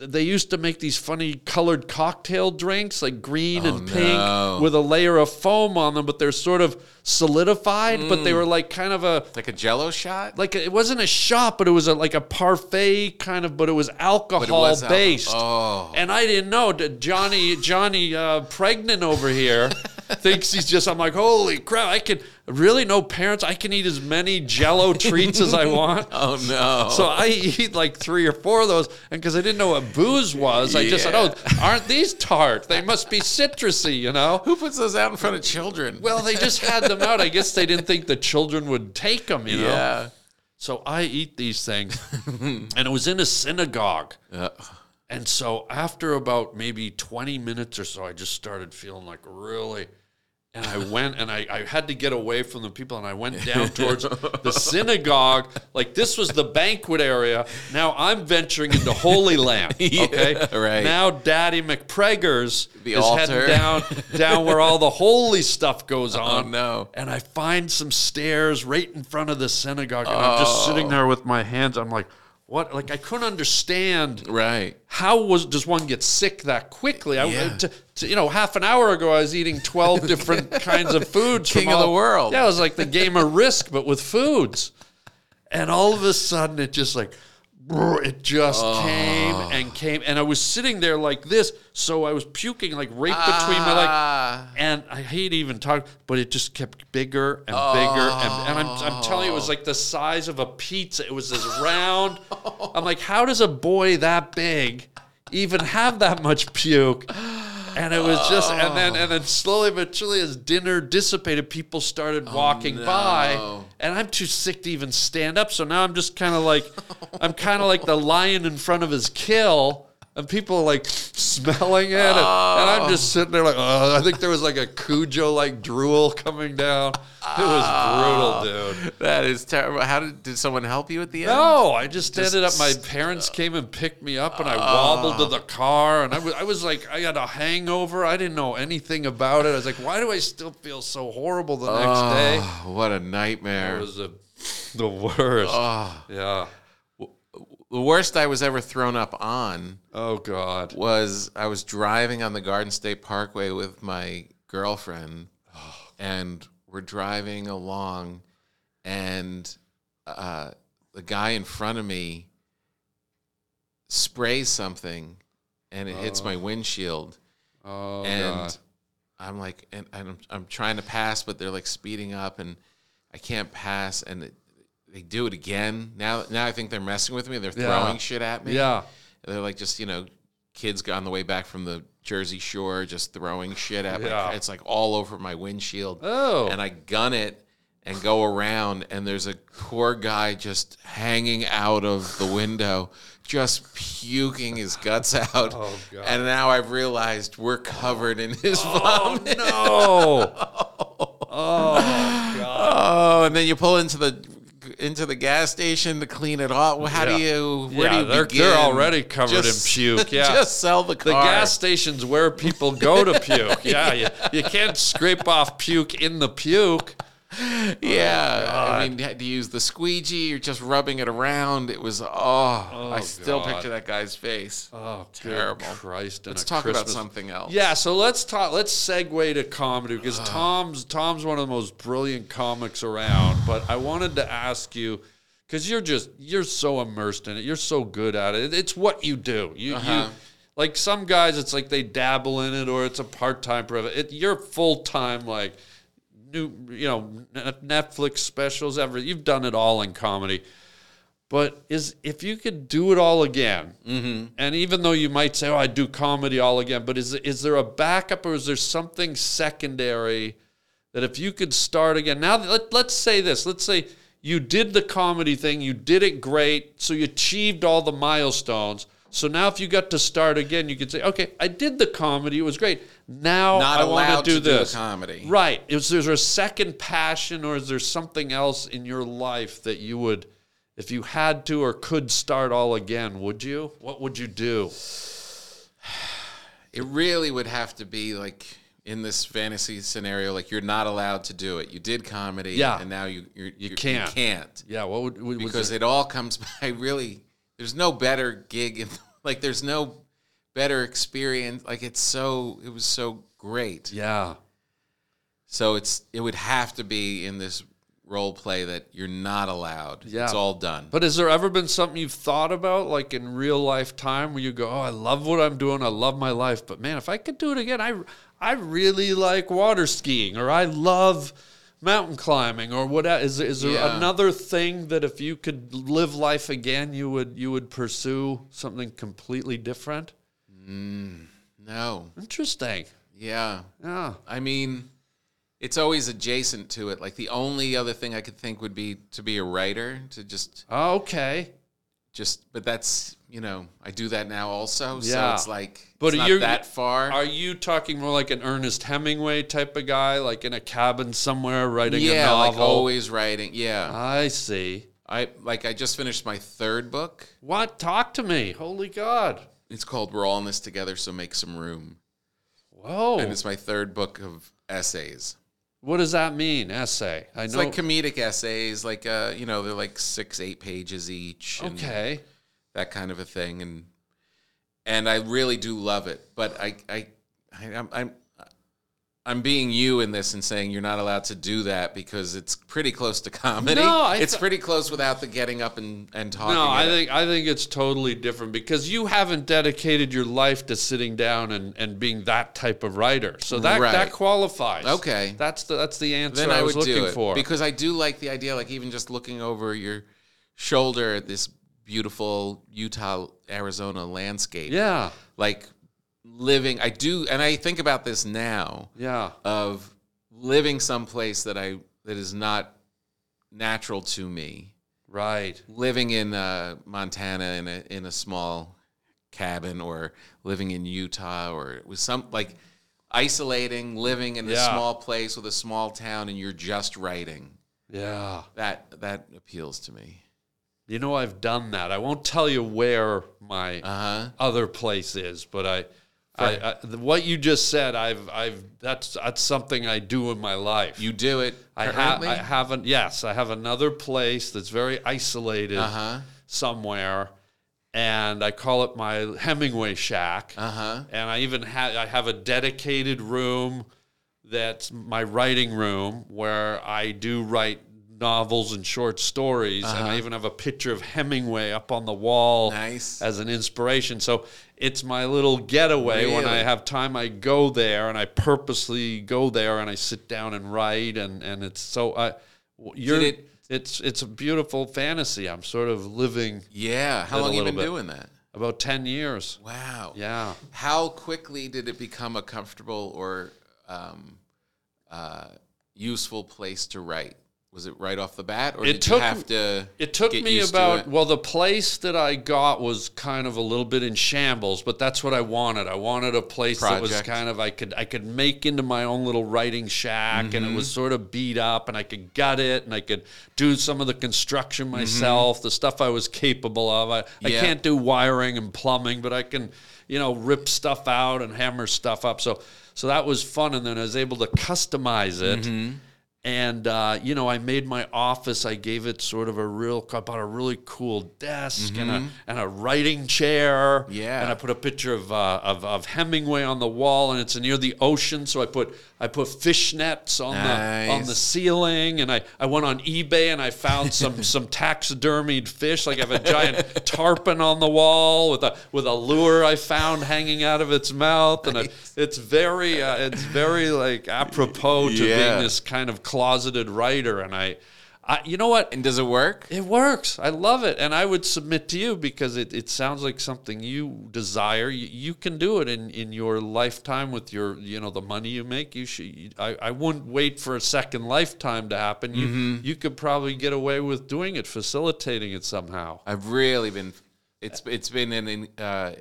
They used to make these funny colored cocktail drinks, like green and pink, no. with a layer of foam on them. But they're sort of solidified. But they were like kind of a like a jello shot like it wasn't a shot, but it was a, like a parfait kind of, but it was alcohol was alco- based. oh. And I didn't know that Johnny Johnny uh, pregnant over here thinks he's just. I'm like, holy crap! I can really no parents. I can eat as many Jello treats as I want. oh no So I eat like three or four of those, and because I didn't know what booze was, I just said, "Oh, aren't these tart? They must be citrusy," you know. who puts those out in front of children Well, they just had them out. I guess they didn't think the children would take them, you know. yeah So I eat these things, and it was in a synagogue. Uh, And so after about maybe 20 minutes or so, I just started feeling like really. And I went and I, I had to get away from the people and I went down towards the synagogue. Like this was the banquet area. Now I'm venturing into Holy Land. Okay. right. Now Daddy McPreggers The is altar. heading down down where all the holy stuff goes oh, on. Oh, no. And I find some stairs right in front of the synagogue. And I'm just oh. sitting Oh. there with my hands. I'm like, what? Like I couldn't understand Right. how was does one get sick that quickly? I, Yeah. to, to- you know, half an hour ago, I was eating twelve different kinds of foods. King from of the world. Yeah, it was like the game of Risk, but with foods. And all of a sudden, it just like it just came and came, and I was sitting there like this, so I was puking like right between my like. Ah. And I hate even talking, but it just kept bigger and bigger, and, and I'm, I'm telling you, it was like the size of a pizza. It was this round. I'm like, how does a boy that big even have that much puke? And it was just, and then oh. and then slowly but surely, as dinner dissipated, people started oh, walking by, no. and I'm too sick to even stand up. So now I'm just kind of like, I'm kind of like the lion in front of his kill. And people like smelling it, and, and I'm just oh. sitting there like, oh, I think there was like a Cujo like drool coming down. It was brutal, oh. dude. That is terrible. How did did someone help you at the end? No, I just, ended up. My parents came and picked me up, and I oh. wobbled to the car, and I was, I was like, I had a hangover. I didn't know anything about it. I was like, why do I still feel so horrible the next day? Oh, what a nightmare. It was a, the worst. Yeah. The worst I was ever thrown up on Oh God. was I was driving on the Garden State Parkway with my girlfriend, and we're driving along, and uh, the guy in front of me sprays something, and it hits my windshield, Oh and God. I'm like, and, and I'm, I'm trying to pass, but they're like speeding up, and I can't pass, and it, they do it again. Now, now I think they're messing with me. They're Yeah. throwing shit at me. Yeah. They're like just you know, kids on the way back from the Jersey Shore, just throwing shit at Yeah. me. It's like all over my windshield. Oh. And I gun it and go around, and there's a poor guy just hanging out of the window, just puking his guts out. Oh, God. And now I've realized we're covered in his Oh vomit. no. oh God. Oh, and then you pull into the into the gas station to clean it off. Well, how do you? Where Yeah, do you they're- begin? they're already covered in puke, yeah. just sell the car. The gas station's where people go to puke. Yeah, you, you can't scrape off puke in the puke. Yeah, I God. mean, you use the squeegee? You're just rubbing it around. It was oh, I still God. picture that guy's face. Oh, Terrible. Christ! Let's talk about something else. Yeah, so let's talk. Let's segue to comedy because Tom's Tom's one of the most brilliant comics around. But I wanted to ask you because you're just you're so immersed in it. You're so good at it. It's what you do. You Uh-huh. you like some guys. It's like they dabble in it or it's a part time. It you're full time like new you know Netflix specials. Ever you've done it all in comedy. But is if you could do it all again, mm-hmm. and even though you might say, "Oh, I do comedy all again," but is is there a backup or is there something secondary that if you could start again? Now, let, let's say this. Let's say you did the comedy thing, you did it great, so you achieved all the milestones. So now, if you got to start again, you could say, "Okay, I did the comedy; it was great. Now Not I want to do to do this comedy. Right? Is there a second passion, or is there something else in your life that you would? If you had to or could start all again, would you? What would you do? It really would have to be like in this fantasy scenario, like you're not allowed to do it. You did comedy, Yeah. and now you you're, you can't. You can't Yeah, what would, would because it all comes by really. There's no better gig, in, like there's no better experience. Like it's so it was so great. yeah, So it's it would have to be in this role play that you're not allowed. Yeah. It's all done. but has there ever been something you've thought about, like in real life time, where you go, "Oh, I love what I'm doing, I love my life, but man, if I could do it again, I I really like water skiing, or I love." Mountain climbing, or what? Is is there Yeah. another thing that if you could live life again, you would you would pursue something completely different? Mm, no. Interesting. Yeah. Yeah. I mean, it's always adjacent to it. Like the only other thing I could think would be to be a writer, to just oh, Okay. just but that's you know I do that now also. Yeah. So it's like But it's not you're- that far. Are you talking more like an Ernest Hemingway type of guy, like in a cabin somewhere writing a yeah, like always writing. Yeah, I see. I like I just finished my third book. What? Talk to me. Holy God. It's called We're All in This Together, so make some room. Whoa. And it's my third book of essays. what does that mean? Essay. I know. It's know. like comedic essays, like uh, you know, they're like six, eight pages each. and okay. That kind of a thing, and and I really do love it. But I I, I I'm, I'm I'm being you in this and saying you're not allowed to do that because it's pretty close to comedy. No, I it's pretty close without the getting up and, and talking. No, I it. think I think it's totally different because you haven't dedicated your life to sitting down and, and being that type of writer. So that Right. that qualifies. Okay. That's the that's the answer then I, I was would looking do it for. because I do like the idea, like even just looking over your shoulder at this beautiful Utah Arizona landscape. yeah. like living. I do, and I think about this now. Yeah. of living someplace that I that is not natural to me. Right. Living in uh, Montana in a in a small cabin, or living in Utah, or with some like isolating, living in a small place with a small town, and you're just writing. Yeah. That that appeals to me. You know I've done that. I won't tell you where my Uh huh. other place is, but I, I, I the, what you just said, I've, I've, that's, that's something I do in my life. You do it. I have, I haven't. Yes, I have another place that's very isolated Uh huh. somewhere, and I call it my Hemingway shack. Uh huh. And I even have, I have a dedicated room that's my writing room where I do write novels and short stories, and I even have a picture of Hemingway up on the wall Uh-huh. Nice. as an inspiration. So it's my little getaway. When I have time, I go there, and I purposely go there, and I sit down and write, and and it's so. I, you're, it- it's it's a beautiful fantasy. I'm sort of living Yeah. How long you been bit. doing that? about ten years. Wow. Yeah. How quickly did it become a comfortable or um, uh, useful place to write? Was it right off the bat, or It did took- you have to? It took me to about well, the place that I got was kind of a little bit in shambles, but that's what I wanted. I wanted a place that was kind of I could I could make into my own little writing shack, and Mm-hmm. it was sort of beat up, and I could gut it, and I could do some of the construction Mm-hmm. myself, the stuff I was capable of. I, I Yeah. can't do wiring and plumbing, but I can you know rip stuff out and hammer stuff up. So so that was fun, and then I was able to customize it Mm-hmm. And uh, you know, I made my office. I gave it sort of a real, I bought a really cool desk and a and a writing chair. Mm-hmm. Yeah. and I put a picture of, uh, of of Hemingway on the wall, and it's near the ocean. So I put I put fishnets on the on the ceiling, and I, I went on eBay and I found some some taxidermied fish. Like I have a giant tarpon on the wall with a with a lure I found hanging out of its mouth, and it, it's very uh, it's very like apropos to Yeah. being this kind of closeted writer. And I, I you know what? And does it work? It works. I love it, and I would submit to you because it, it sounds like something you desire. You, you can do it in, in your lifetime with your you know the money you make. You should. I, I wouldn't wait for a second lifetime to happen. You you could probably get away with doing it, facilitating it somehow. I've really been. It's it's been an. Uh,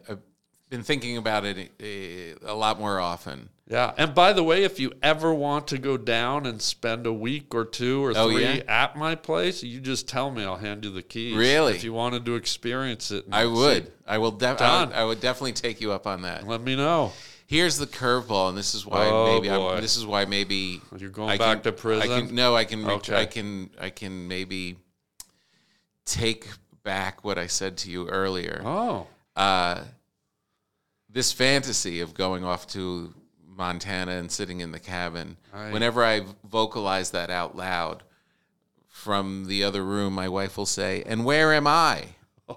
been thinking about it uh, a lot more often. Yeah. And by the way, if you ever want to go down and spend a week or two or Oh, three yeah? at my place, you just tell me. I'll hand you the keys. Really? If you wanted to experience it, I see- would. I will. Def- I, would I would definitely take you up on that. Let me know. Here's the curveball, and this is why Oh, maybe boy. I'm, this is why maybe You're going I back can- to prison? I can, no, I can. Okay. I can. I can maybe take back what I said to you earlier. Oh. Uh, this fantasy of going off to Montana and sitting in the cabin. Whenever I vocalize that out loud from the other room, my wife will say, "And where am I?"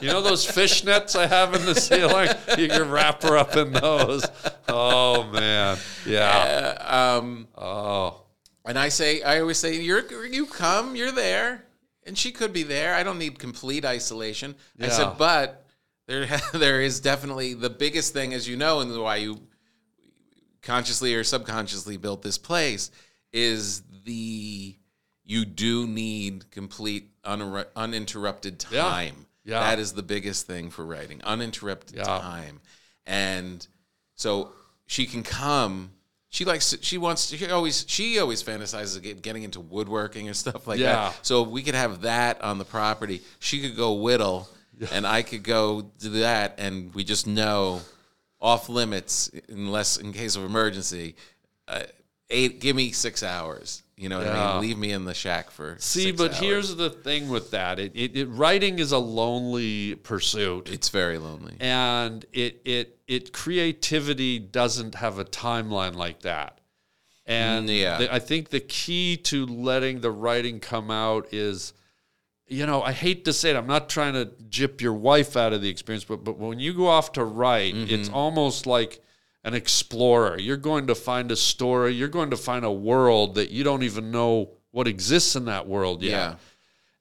You know those fishnets I have in the ceiling? You can wrap her up in those. Oh man. Yeah. Uh, um, Oh. And I say, I always say, you're you come, you're there, and she could be there. I don't need complete isolation. I said, but there there is definitely the biggest thing, as you know, and why you consciously or subconsciously built this place is the you do need complete uninter- uninterrupted time. Yeah. That is the biggest thing for writing, uninterrupted Yeah. time. And so she can come. She likes. To, she wants. To, she always. She always fantasizes of getting into woodworking and stuff like Yeah. that. So if we could have that on the property, she could go whittle, and I could go do that, and we just know off limits unless in case of emergency. Uh, eight. Give me six hours. You know what I mean? Leave me in the shack for. See, but hours. here's the thing with that: it, it, it writing is a lonely pursuit. It's very lonely. and it it it creativity doesn't have a timeline like that and Mm, yeah. the- i think the key to letting the writing come out is you know i hate to say it i'm not trying to jip your wife out of the experience but but when you go off to write it's Mm-hmm. almost like an explorer you're going to find a story you're going to find a world that you don't even know what exists in that world yet Yeah.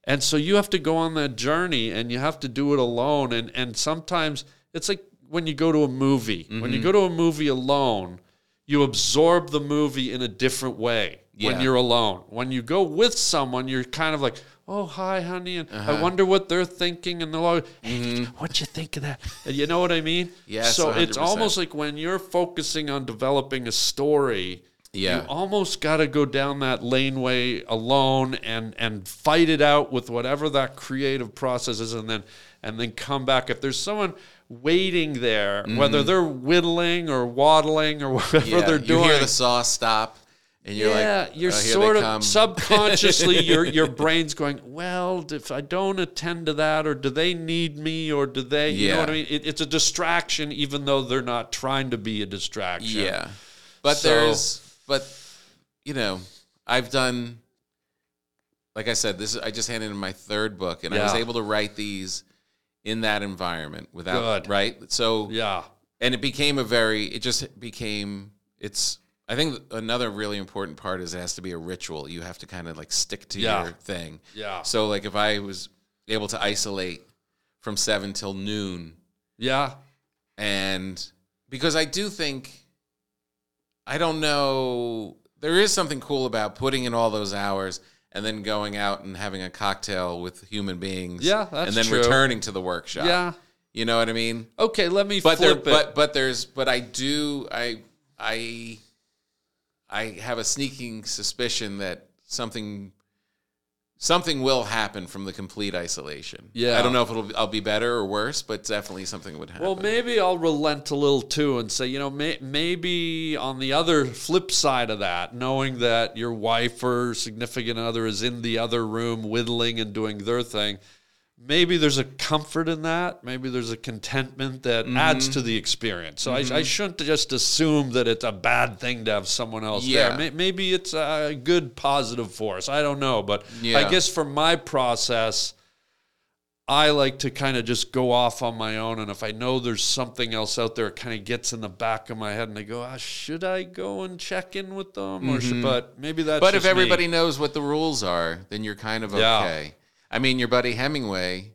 and so you have to go on that journey and you have to do it alone. And, and sometimes it's like when you go to a movie, when Mm-hmm. you go to a movie alone, you absorb the movie in a different way when you're alone. When you go with someone, you're kind of like, oh, hi, honey. And Uh-huh. I wonder what they're thinking. And they're like, hey, what'd you think of that? And you know what I mean? Mm-hmm. Yes, So it's 100%. almost like when you're focusing on developing a story, Yeah. you almost got to go down that laneway alone and and fight it out with whatever that creative process is, and then and then come back. If there's someone waiting there, whether they're whittling or waddling or whatever Mm-hmm. Yeah, they're doing you hear the saw stop, and you're yeah, like, you're "Oh, sort of come." subconsciously your your brain's going, well, if I don't attend to that, or do they need me, or do they? You know what I mean? It, it's a distraction, even though they're not trying to be a distraction. Yeah. But So- there's but you know, I've done like I said, this is I just handed in my third book and I was able to write these in that environment without Good. right? So yeah, and it became a very it just became it's I think another really important part is it has to be a ritual. You have to kind of like stick to Yeah. your thing. yeah, So like if I was able to isolate from 7 till noon yeah. and because I do think I don't know there is something cool about putting in all those hours and then going out and having a cocktail with human beings Yeah, that's and then true. returning to the workshop. Yeah. You know what I mean? Okay, let me But there flip it. but but there's but I do I I I have a sneaking suspicion that something something will happen from the complete isolation. Yeah. I don't know if it'll I'll be better or worse, but definitely something would happen. well, maybe I'll relent a little too and say, you know, may, maybe on the other flip side of that, knowing that your wife or significant other is in the other room whittling and doing their thing, maybe there's a comfort in that. Maybe there's a contentment that adds Mm-hmm. to the experience. So I, I shouldn't just assume that it's a bad thing to have someone else Yeah. there. May- Maybe it's a good positive force. I don't know. But I guess for my process, I like to kind of just go off on my own, and if I know there's something else out there, it kind of gets in the back of my head, and I go, ah, "Should I go and check in with them?" Or should, but maybe that's. Mm-hmm. But if just me. everybody knows what the rules are, then you're kind of Yeah. I mean, your buddy Hemingway,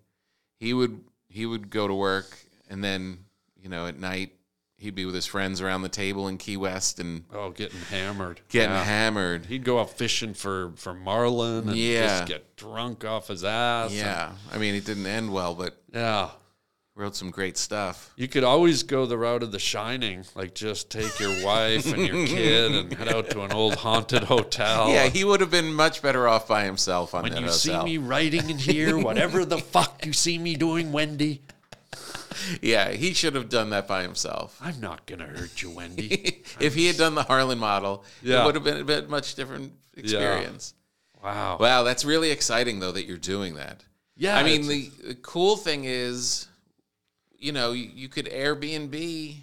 he would he would go to work and then you know at night he'd be with his friends around the table in Key West and oh, getting hammered, getting Yeah. hammered. He'd go out fishing for for marlin and Yeah. just get drunk off his ass. and- Yeah, I mean, it didn't end well, but yeah. Wrote some great stuff. You could always go the route of The Shining, like just take your wife and your kid and head out to an old haunted hotel. yeah, he would have been much better off by himself on When that you hotel. see me writing in here, whatever the fuck you see me doing, Wendy, yeah, he should have done that by himself. I'm not gonna hurt you, Wendy. if he had done the Harland model, Yeah. it would have been a bit much different experience. Wow. Wow, that's really exciting though that you're doing that. Yeah. I mean, the, the cool thing is, you know, you, you could Airbnb.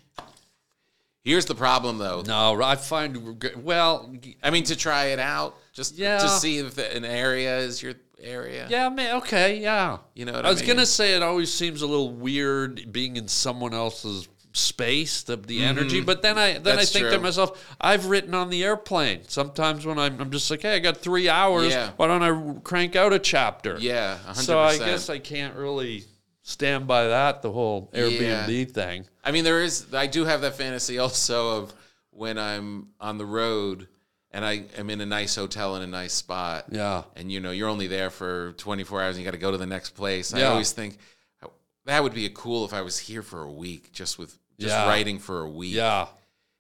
Here's the problem though. no, I find well, I mean, to try it out, just Yeah. to see if an area is your area. yeah, man, okay, yeah. You know I I was mean? gonna say it always seems a little weird being in someone else's space, the the energy. But then I then Mm-hmm. That's I think to myself, I've written on the airplane. Sometimes when I'm I'm just like, hey, I got three hours. Yeah. Why don't I crank out a chapter? Yeah, 100%. So I guess I can't really stand by that. The whole Airbnb thing. I mean, there is. I do have that fantasy also of when I'm on the road and I am in a nice hotel in a nice spot. Yeah. And you know, you're only there for 24 hours and you got to go to the next place. I always think that would be cool if I was here for a week just with just Yeah. writing for a week. Yeah.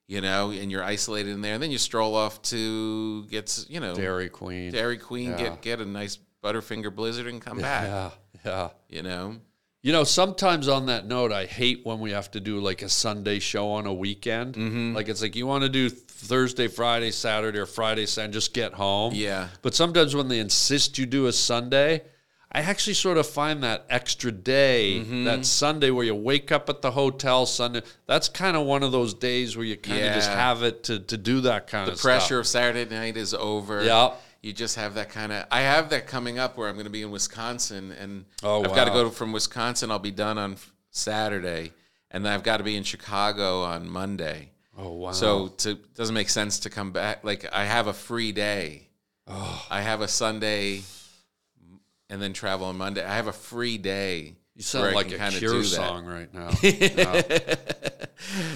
You know, and you're isolated in there and then you stroll off to get, you know, Dairy Queen. Dairy Queen, Yeah. get get a nice Butterfinger Blizzard and come back. Yeah. Yeah. You know? You know, sometimes on that note, I hate when we have to do like a Sunday show on a weekend. Mm-hmm. Like it's like you want to do Thursday, Friday, Saturday, or Friday, Saturday, just get home. Yeah. But sometimes when they insist you do a Sunday, I actually sort of find that extra day, Mm-hmm. that Sunday where you wake up at the hotel Sunday. That's kind of one of those days where you kind of just have it to, to do that kind The of The pressure stuff. of Saturday night is over. Yeah. You just have that kind of. I have that coming up where I'm going to be in Wisconsin, and Oh, I've got to go from Wisconsin. I'll be done on Saturday, and then I've got to be in Chicago on Monday. Oh wow! So to doesn't make sense to come back. Like I have a free day. Oh. I have a Sunday, and then travel on Monday. I have a free day. you sound like a Cure song right now.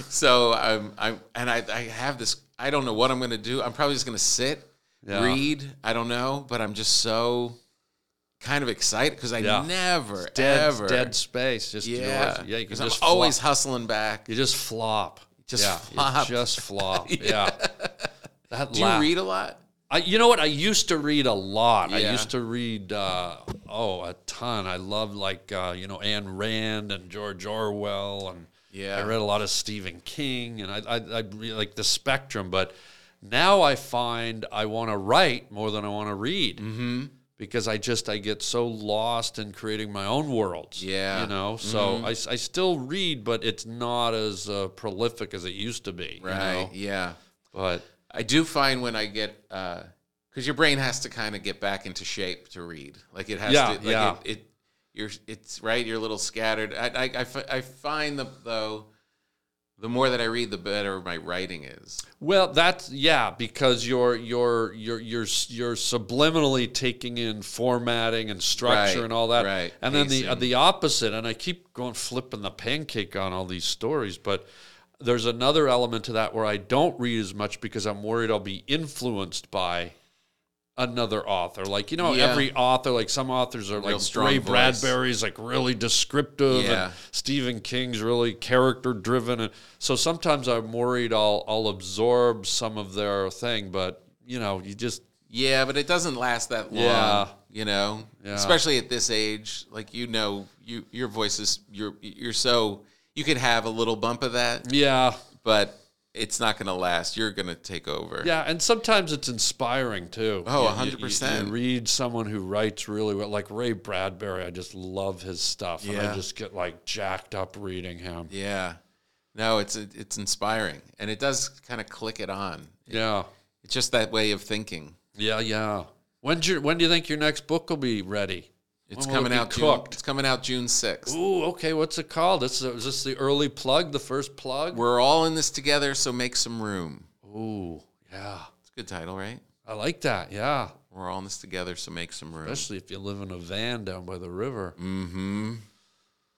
So I'm, I'm, and I, I have this. I don't know what I'm going to do. I'm probably just going to sit, Yeah. read. I don't know, but I'm just so kind of excited because I Yeah. never, dead, ever, dead space. Just yeah, yours. yeah. You can 'Cause I'm always flop. hustling back. You just flop. Just yeah, flop. Just flop. yeah. That Do you read a lot? I, you know what? I used to read a lot. I used to read, uh, oh, a ton. I loved like uh, you know Ayn Rand and George Orwell, and Yeah. I read a lot of Stephen King, and I I, I like the spectrum. But now I find I want to write more than I want to read. Mm-hmm. Because I just I get so lost in creating my own worlds. Yeah. you know. So I, I still read, but it's not as uh, prolific as it used to be. you Right. know? Yeah. But I do find when I get, because your brain has to kind of get back into shape to read. Like it has Yeah, to. Like yeah. It, it, you're. It's right. You're a little scattered. I. I. I, I find the though. The more that I read, the better my writing is. Well, that's yeah, because you're you're you're you're you're subliminally taking in formatting and structure Right, and all that, right, and then the uh, the opposite. And I keep going flipping the pancake on all these stories, but there's another element to that where I don't read as much because I'm worried I'll be influenced by another author. Like you know, Yeah. every author, like some authors are Real like Ray voice. Bradbury's like really descriptive, Yeah. and Stephen King's really character driven, and so sometimes I'm worried I'll I'll absorb some of their thing, but you know, you just Yeah, but it doesn't last that long. Yeah. You know, Yeah. especially at this age. Like you know, you your voice is you're you're so you could have a little bump of that, yeah, but it's not going to last. You're going to take over. yeah, and sometimes it's inspiring too. Oh, You- you- 100%. You, you read someone who writes really well, like Ray Bradbury. I just love his stuff, and I just get like jacked up reading him. Yeah. No, it's it's inspiring, and it does kind of click it on. Yeah, It's just that way of thinking. yeah, yeah. When's your when do you think your next book will be ready? It's When it coming be out. June, cooked? it's coming out June sixth. Ooh, okay. What's it called? This is this the early plug, the first plug. We're all in this together, so make some room. Ooh, yeah. It's a good title, right? I like that. Yeah, We're all in this together, so make some room. especially if you live in a van down by the river. Mm-hmm.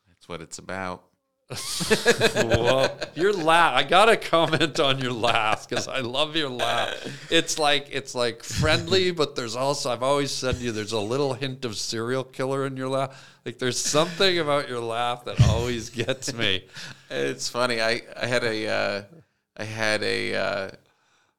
That's what it's about. Whoa. Your laugh. I gotta comment on your laugh because I love your laugh. It's like it's like friendly, but there's also I've always said to you there's a little hint of serial killer in your laugh. Like there's something about your laugh that always gets me. It's funny. I I had a uh, I had a uh,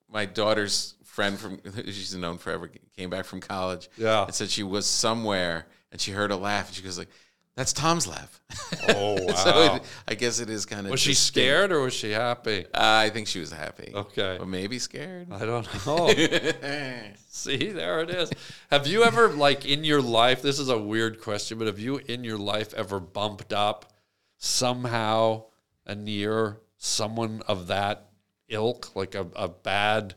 my daughter's friend from she's known forever came back from college. Yeah. and said she was somewhere and she heard a laugh and she goes like, "That's Tom's laugh." Oh wow. so it, I guess it is kind of. was she scared or was she happy? Uh, I think she was happy. Okay. but maybe scared. I don't know. See, there it is. Have you ever, like, in your life, this is a weird question, but have you in your life ever bumped up somehow a near someone of that ilk, like a, a bad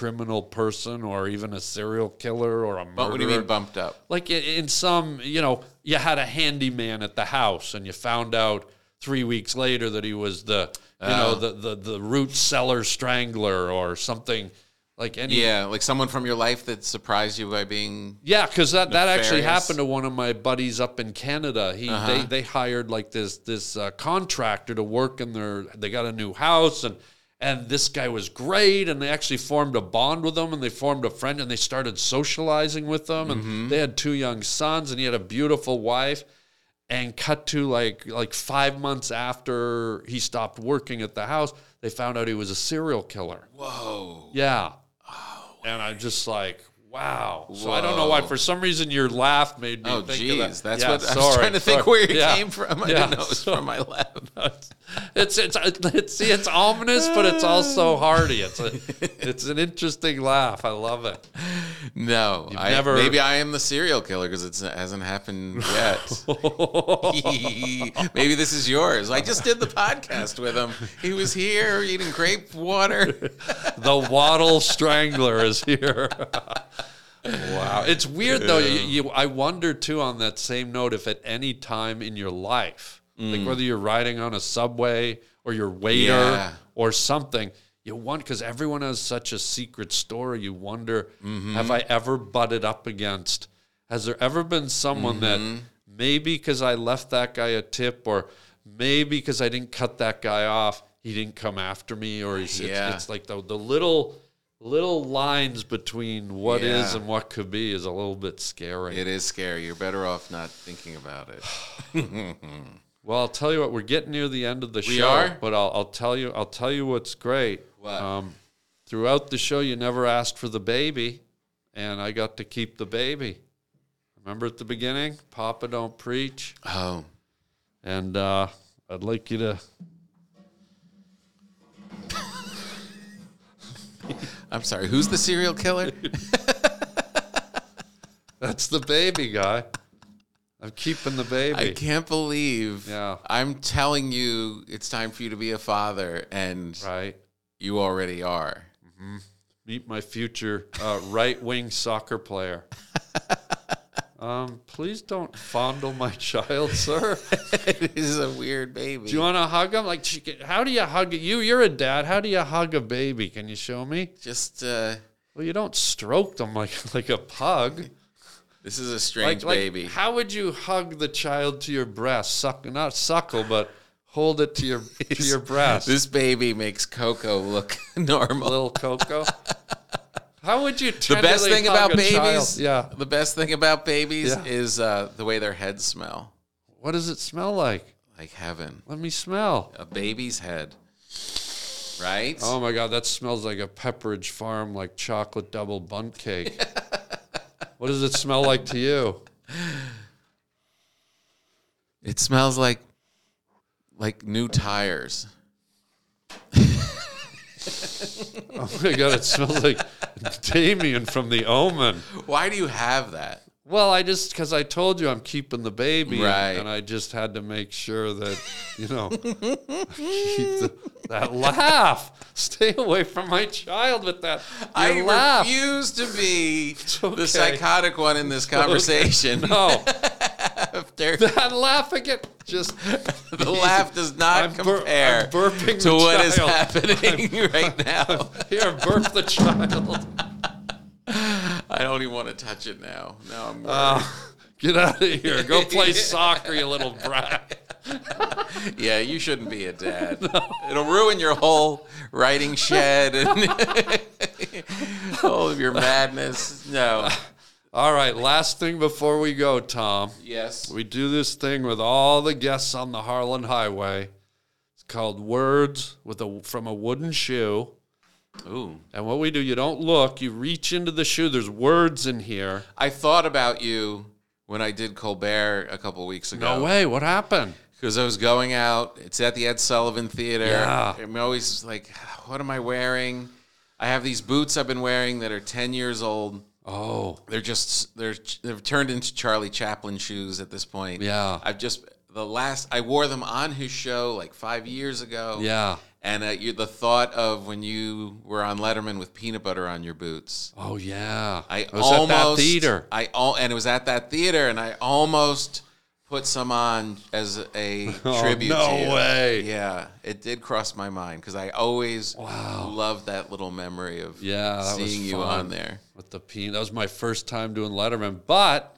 criminal person or even a serial killer or a murderer? But what do you mean bumped up? like in, some, you know, you had a handyman at the house and you found out three weeks later that he was the, you know, Oh. the, the, the root cellar strangler or something like any. Yeah, like someone from your life that surprised you by being. Yeah, because that, that actually happened to one of my buddies up in Canada. He Uh-huh. they, they hired like this this uh, contractor to work in their. They got a new house and And this guy was great, and they actually formed a bond with him, and they formed a friend, and they started socializing with them, and mm-hmm. they had two young sons, and he had a beautiful wife. And cut to like like five months after he stopped working at the house, they found out he was a serial killer. Whoa. Yeah. oh, and I'm just like, wow. So I don't know why. For some reason, your laugh made me Oh, think geez. of that. That's Yeah, what I was trying to think sorry. where it Yeah. came from. I Yeah, didn't know it was so- from my left. It's it's it's see, it's ominous, but it's also hearty. It's a it's an interesting laugh. I love it. No, I, never- maybe I am the serial killer because it hasn't happened yet. maybe this is yours. I just did the podcast with him. He was here eating grape water. The Waddle Strangler is here. Wow, it's weird though. You, you, I wonder too on that same note if at any time in your life, Mm. like whether you're riding on a subway or your waiter Yeah. or something, you want because everyone has such a secret story. You wonder, Mm-hmm. have I ever butted up against? Has there ever been someone that Mm-hmm. maybe because I left that guy a tip or maybe because I didn't cut that guy off, he didn't come after me or he's it's- Yeah. it's, like the the little little lines between what is Yeah. and what could be is a little bit scary. It is scary. You're better off not thinking about it. Well, I'll tell you what, we're getting near the end of the We show, are? but I'll, I'll tell you, I'll tell you what's great. What? Um, throughout the show, you never asked for the baby, and I got to keep the baby. Remember at the beginning, Papa don't preach, Oh, and uh, I'd like you to. I'm sorry. Who's the serial killer? That's the baby guy. I'm keeping the baby. I can't believe Yeah. I'm telling you it's time for you to be a father, and Right. you already are. meet my future uh, right wing soccer player. Um, please don't fondle my child, sir. is a weird baby. Do you want to hug him? Like, how do you hug you? You're a dad. How do you hug a baby? Can you show me? Just uh, Well, you don't stroke them like like a pug. this is a strange like baby. how would you hug the child to your breast? Suck, not suckle, but hold it to your to your breast. This baby makes Coco look normal. little Coco. How would you? Tell me? The best thing about babies, child? Yeah. The best thing about babies Yeah. is uh, the way their heads smell, What does it smell like? like heaven. Let me smell. A baby's head, right? Oh my god, that smells like a Pepperidge Farm like chocolate double Bundt cake. what does it smell like to you? It smells like like new tires. Oh my god, it smells like Damien from The Omen. Why do you have that? Well, I just because I told you I'm keeping the baby, and- Right. and, I just had to make sure that you know keep the, that laugh. Stay away from my child with that. Your I laugh. refuse to be okay. the psychotic one in this conversation. No, After that laugh again. Just the laugh does not I'm bur- compare I'm burping to what is child. happening right now. here, burp the child. I don't even want to touch it now. Now I'm. Uh, get out of here. Go play soccer, you little brat. yeah, you shouldn't be a dad. It'll ruin your whole writing shed and all of your madness. No. All right, last thing before we go, Tom. Yes. We do this thing with all the guests on the Harland Highway. It's called Words with a from a wooden shoe. Ooh. And what we do, you don't look, you reach into the shoe. There's words in here. I thought about you when I did Colbert a couple weeks ago. No way. What happened? because I was going out. It's at the Ed Sullivan Theater. Yeah. I'm always like, what am I wearing? I have these boots I've been wearing that are 10 years old. Oh, They're just they're they've turned into Charlie Chaplin shoes at this point. Yeah. I've just the last I wore them on his show like five years ago. yeah. And uh, you, the thought of when you were on Letterman with peanut butter on your boots. Oh, yeah. I It was almost at that theater. I all and it was at that theater, and I almost put some on as a Oh, tribute. no to you. way. Yeah, it did cross my mind because I always Wow. loved that little memory of Yeah, seeing you on there. with the peanut. That was my first time doing Letterman. But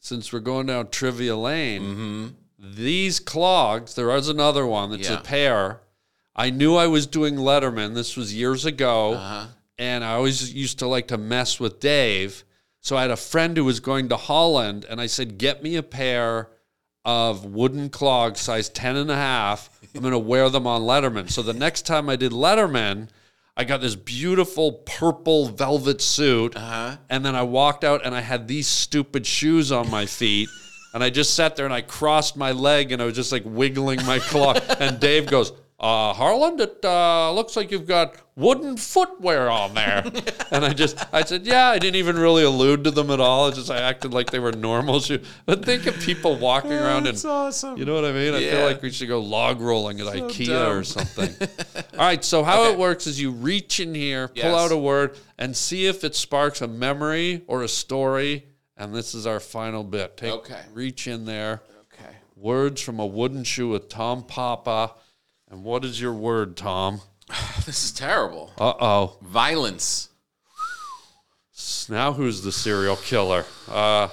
since we're going down Trivia Lane, Mm-hmm. these clogs, there is another one that's Yeah. a pair. I knew I was doing Letterman. This was years ago. Uh-huh. And I always used to like to mess with Dave. So I had a friend who was going to Holland, and I said, Get me a pair of wooden clogs, size 10 and a half. I'm going to wear them on Letterman. So the next time I did Letterman, I got this beautiful purple velvet suit. Uh-huh. And then I walked out and I had these stupid shoes on my feet. And I just sat there and I crossed my leg and I was just like wiggling my claw. and Dave goes, uh, Harland, it uh, looks like you've got wooden footwear on there. and I just, I said, yeah, I didn't even really allude to them at all. It's just I acted like they were normal shoes. But think of people walking around and, awesome. you know what I mean? I feel like we should go log rolling at IKEA or something. All right, so how it works is you reach in here, pull Yes. out a word, and see if it sparks a memory or a story. And this is our final bit. Take, Okay. Reach in there. okay. Words from a wooden shoe with Tom Papa. And what is your word, Tom? This is terrible. Uh oh. Violence. Now who's the serial killer? Uh,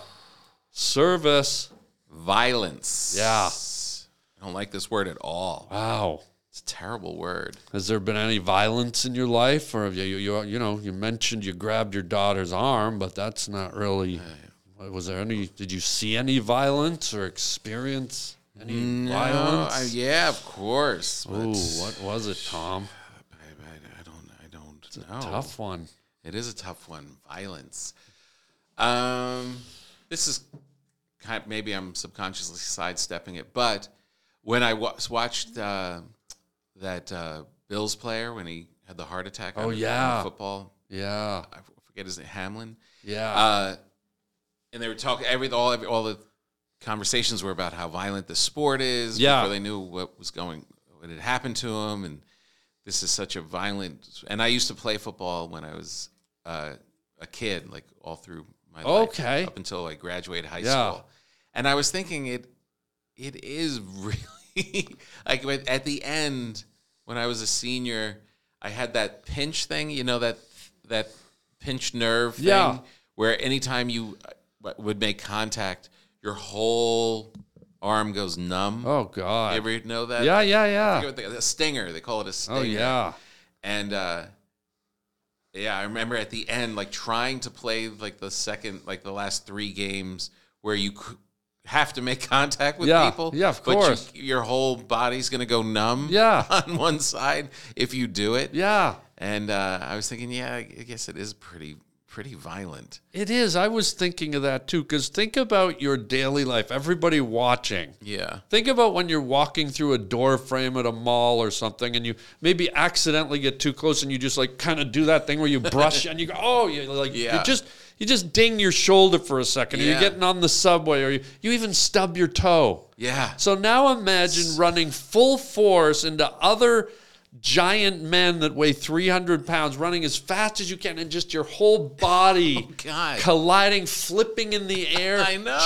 service. Violence. Yeah. I don't like this word at all. Wow. It's a terrible word. Has there been any violence in your life, or have you, you, you, you know, you mentioned you grabbed your daughter's arm, but that's not really. Was there any? Did you see any violence or experience any violence? I- yeah, of course. Ooh, what was it, Tom? I, I, I don't. I don't know. Tough one. It is a tough one. Violence. Um, this is kind. of, maybe I'm subconsciously sidestepping it, but when I wa- watched uh, that uh, Bills player when he had the heart attack. Oh, on the- the yeah. football. Yeah, I forget his name. Hamlin. yeah. Uh, and they were talking every all every, all the conversations were about how violent the sport is. Yeah. before they knew what was going, what had happened to him, and this is such a violent. And I used to play football when I was uh, a kid, like all through my life, Okay. up until I graduated high Yeah. school. And I was thinking it, it is really like at the end when I was a senior, I had that pinch thing, you know that that pinch nerve thing, Yeah. where anytime you uh, would make contact, your whole arm goes numb. oh God. You ever know that? yeah, yeah, yeah. forget what they- a stinger. They call it a stinger. Oh yeah. And uh, yeah, I remember at the end, like trying to play like the second, like the last three games where you c- have to make contact with Yeah, people. yeah, of but you- course. your whole body's gonna go numb. Yeah. on one side if you do it. Yeah. And uh, I was thinking, yeah, I guess it is pretty pretty violent. It is. I was thinking of that too. Because think about your daily life. Everybody watching. Yeah. Think about when you're walking through a door frame at a mall or something, and you maybe accidentally get too close, and you just like kind of do that thing where you brush and you go, oh, you like Yeah. you just you just ding your shoulder for a second, or you're getting on the subway, or you, you even stub your toe. Yeah. So now imagine running full force into other giant men that weigh 300 pounds, running as fast as you can, and just your whole body Oh, colliding, flipping in the air,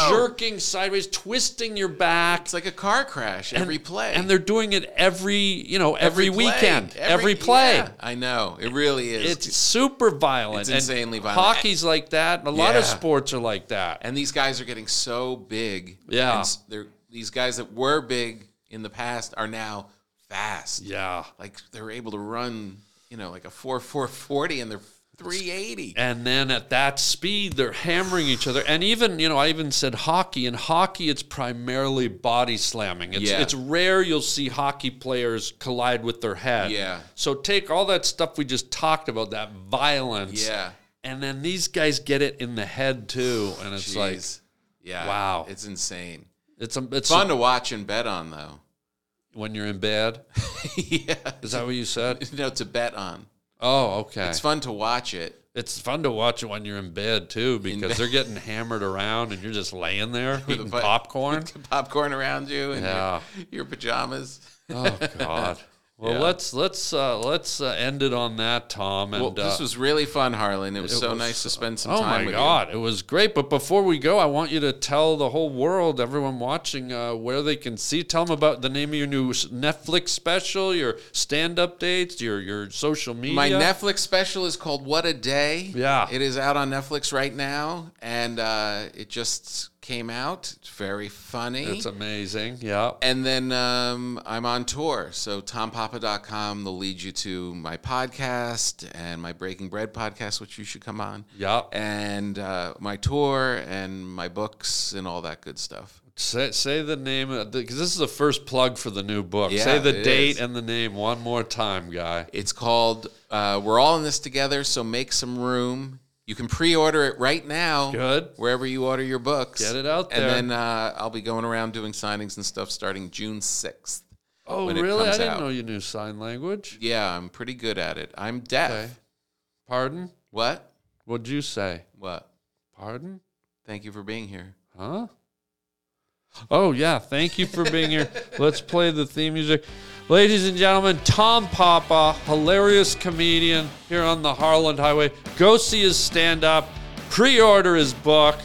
jerking sideways, twisting your back. It's like a car crash every play. And they're doing it every, you know, every, play. weekend, every, play. yeah, I know. It really is. It's super violent. It's And insanely violent. Hockey's like that, and a lot of sports are like that. and these guys are getting so big. Yeah. And they're these guys that were big in the past are now fast. yeah. Like they're able to run, you know, like a four four forty and they're three eighty. And then at that speed, they're hammering each other. And even, you know, I even said hockey. In hockey, it's primarily body slamming. It's, Yeah. it's rare you'll see hockey players collide with their head. Yeah. So take all that stuff we just talked about, that violence. Yeah. And then these guys get it in the head too. And it's like, yeah. wow. It's insane. it's, a, it's Fun to watch and bet on though. When you're in bed. yeah. Is that what you said? No, to bet on. Oh, okay. It's fun to watch it. It's fun to watch it when you're in bed too, because bed. they're getting hammered around and you're just laying there eating bu- popcorn. Popcorn around you and Yeah. your, your pajamas. Oh God. Well, Yeah. let's let's uh, let's uh, end it on that, Tom. And Well, this uh, was really fun, Harland. It was it so was- nice to spend some oh time Oh my God, it was great. But before we go, I want you to tell the whole world, everyone watching, uh, where they can see. Tell them about the name of your new Netflix special, your stand-up dates, your your social media. My Netflix special is called What a Day. Yeah. It is out on Netflix right now, and uh, it just came out. It's very funny. It's amazing. Yeah. and then um, I'm on tour. So tompapa.com will lead you to my podcast and my Breaking Bread podcast, which you should come on. Yeah. And uh, my tour and my books and all that good stuff. Say, say the name because this is the first plug for the new book. Yeah, say the date is. and the name one more time, guy. It's called uh, We're All in This Together, so make some room. You can pre-order it right now. Good. Wherever you order your books. Get it out there. And then uh, I'll be going around doing signings and stuff starting June 6th. Oh, really? I didn't out. know you knew sign language. Yeah, I'm pretty good at it. I'm deaf. Okay. Pardon? What? What'd you say? What? Pardon? Thank you for being here. Huh? Oh, yeah. Thank you for being here. Let's play the theme music. Ladies and gentlemen, Tom Papa, hilarious comedian here on the Harland Highway. Go see his stand up, pre order his book,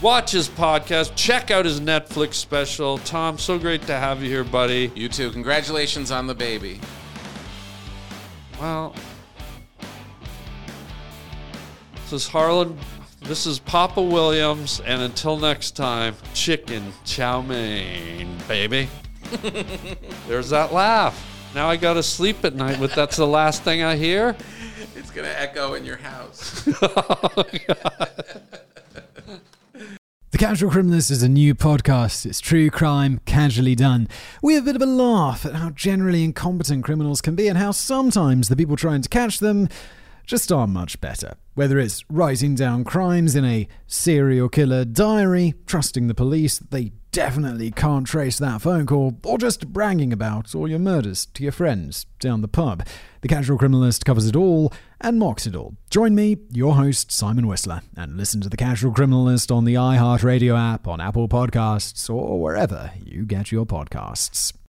watch his podcast, check out his Netflix special. Tom, so great to have you here, buddy. You too. Congratulations on the baby. Well, this is Harland. This is Papa Williams, and until next time, chicken chow mein, baby. There's that laugh. Now I gotta sleep at night with that's the last thing I hear. It's going to echo in your house. Oh, the Casual Criminalist is a new podcast. It's true crime, casually done. We have a bit of a laugh at how generally incompetent criminals can be and how sometimes the people trying to catch them just aren't much better. Whether it's writing down crimes in a serial killer diary, trusting the police that they definitely can't trace that phone call, or just bragging about all your murders to your friends down the pub. The Casual Criminalist covers it all and mocks it all. Join me, your host, Simon Whistler, and listen to The Casual Criminalist on the iHeartRadio app, on Apple Podcasts, or wherever you get your podcasts.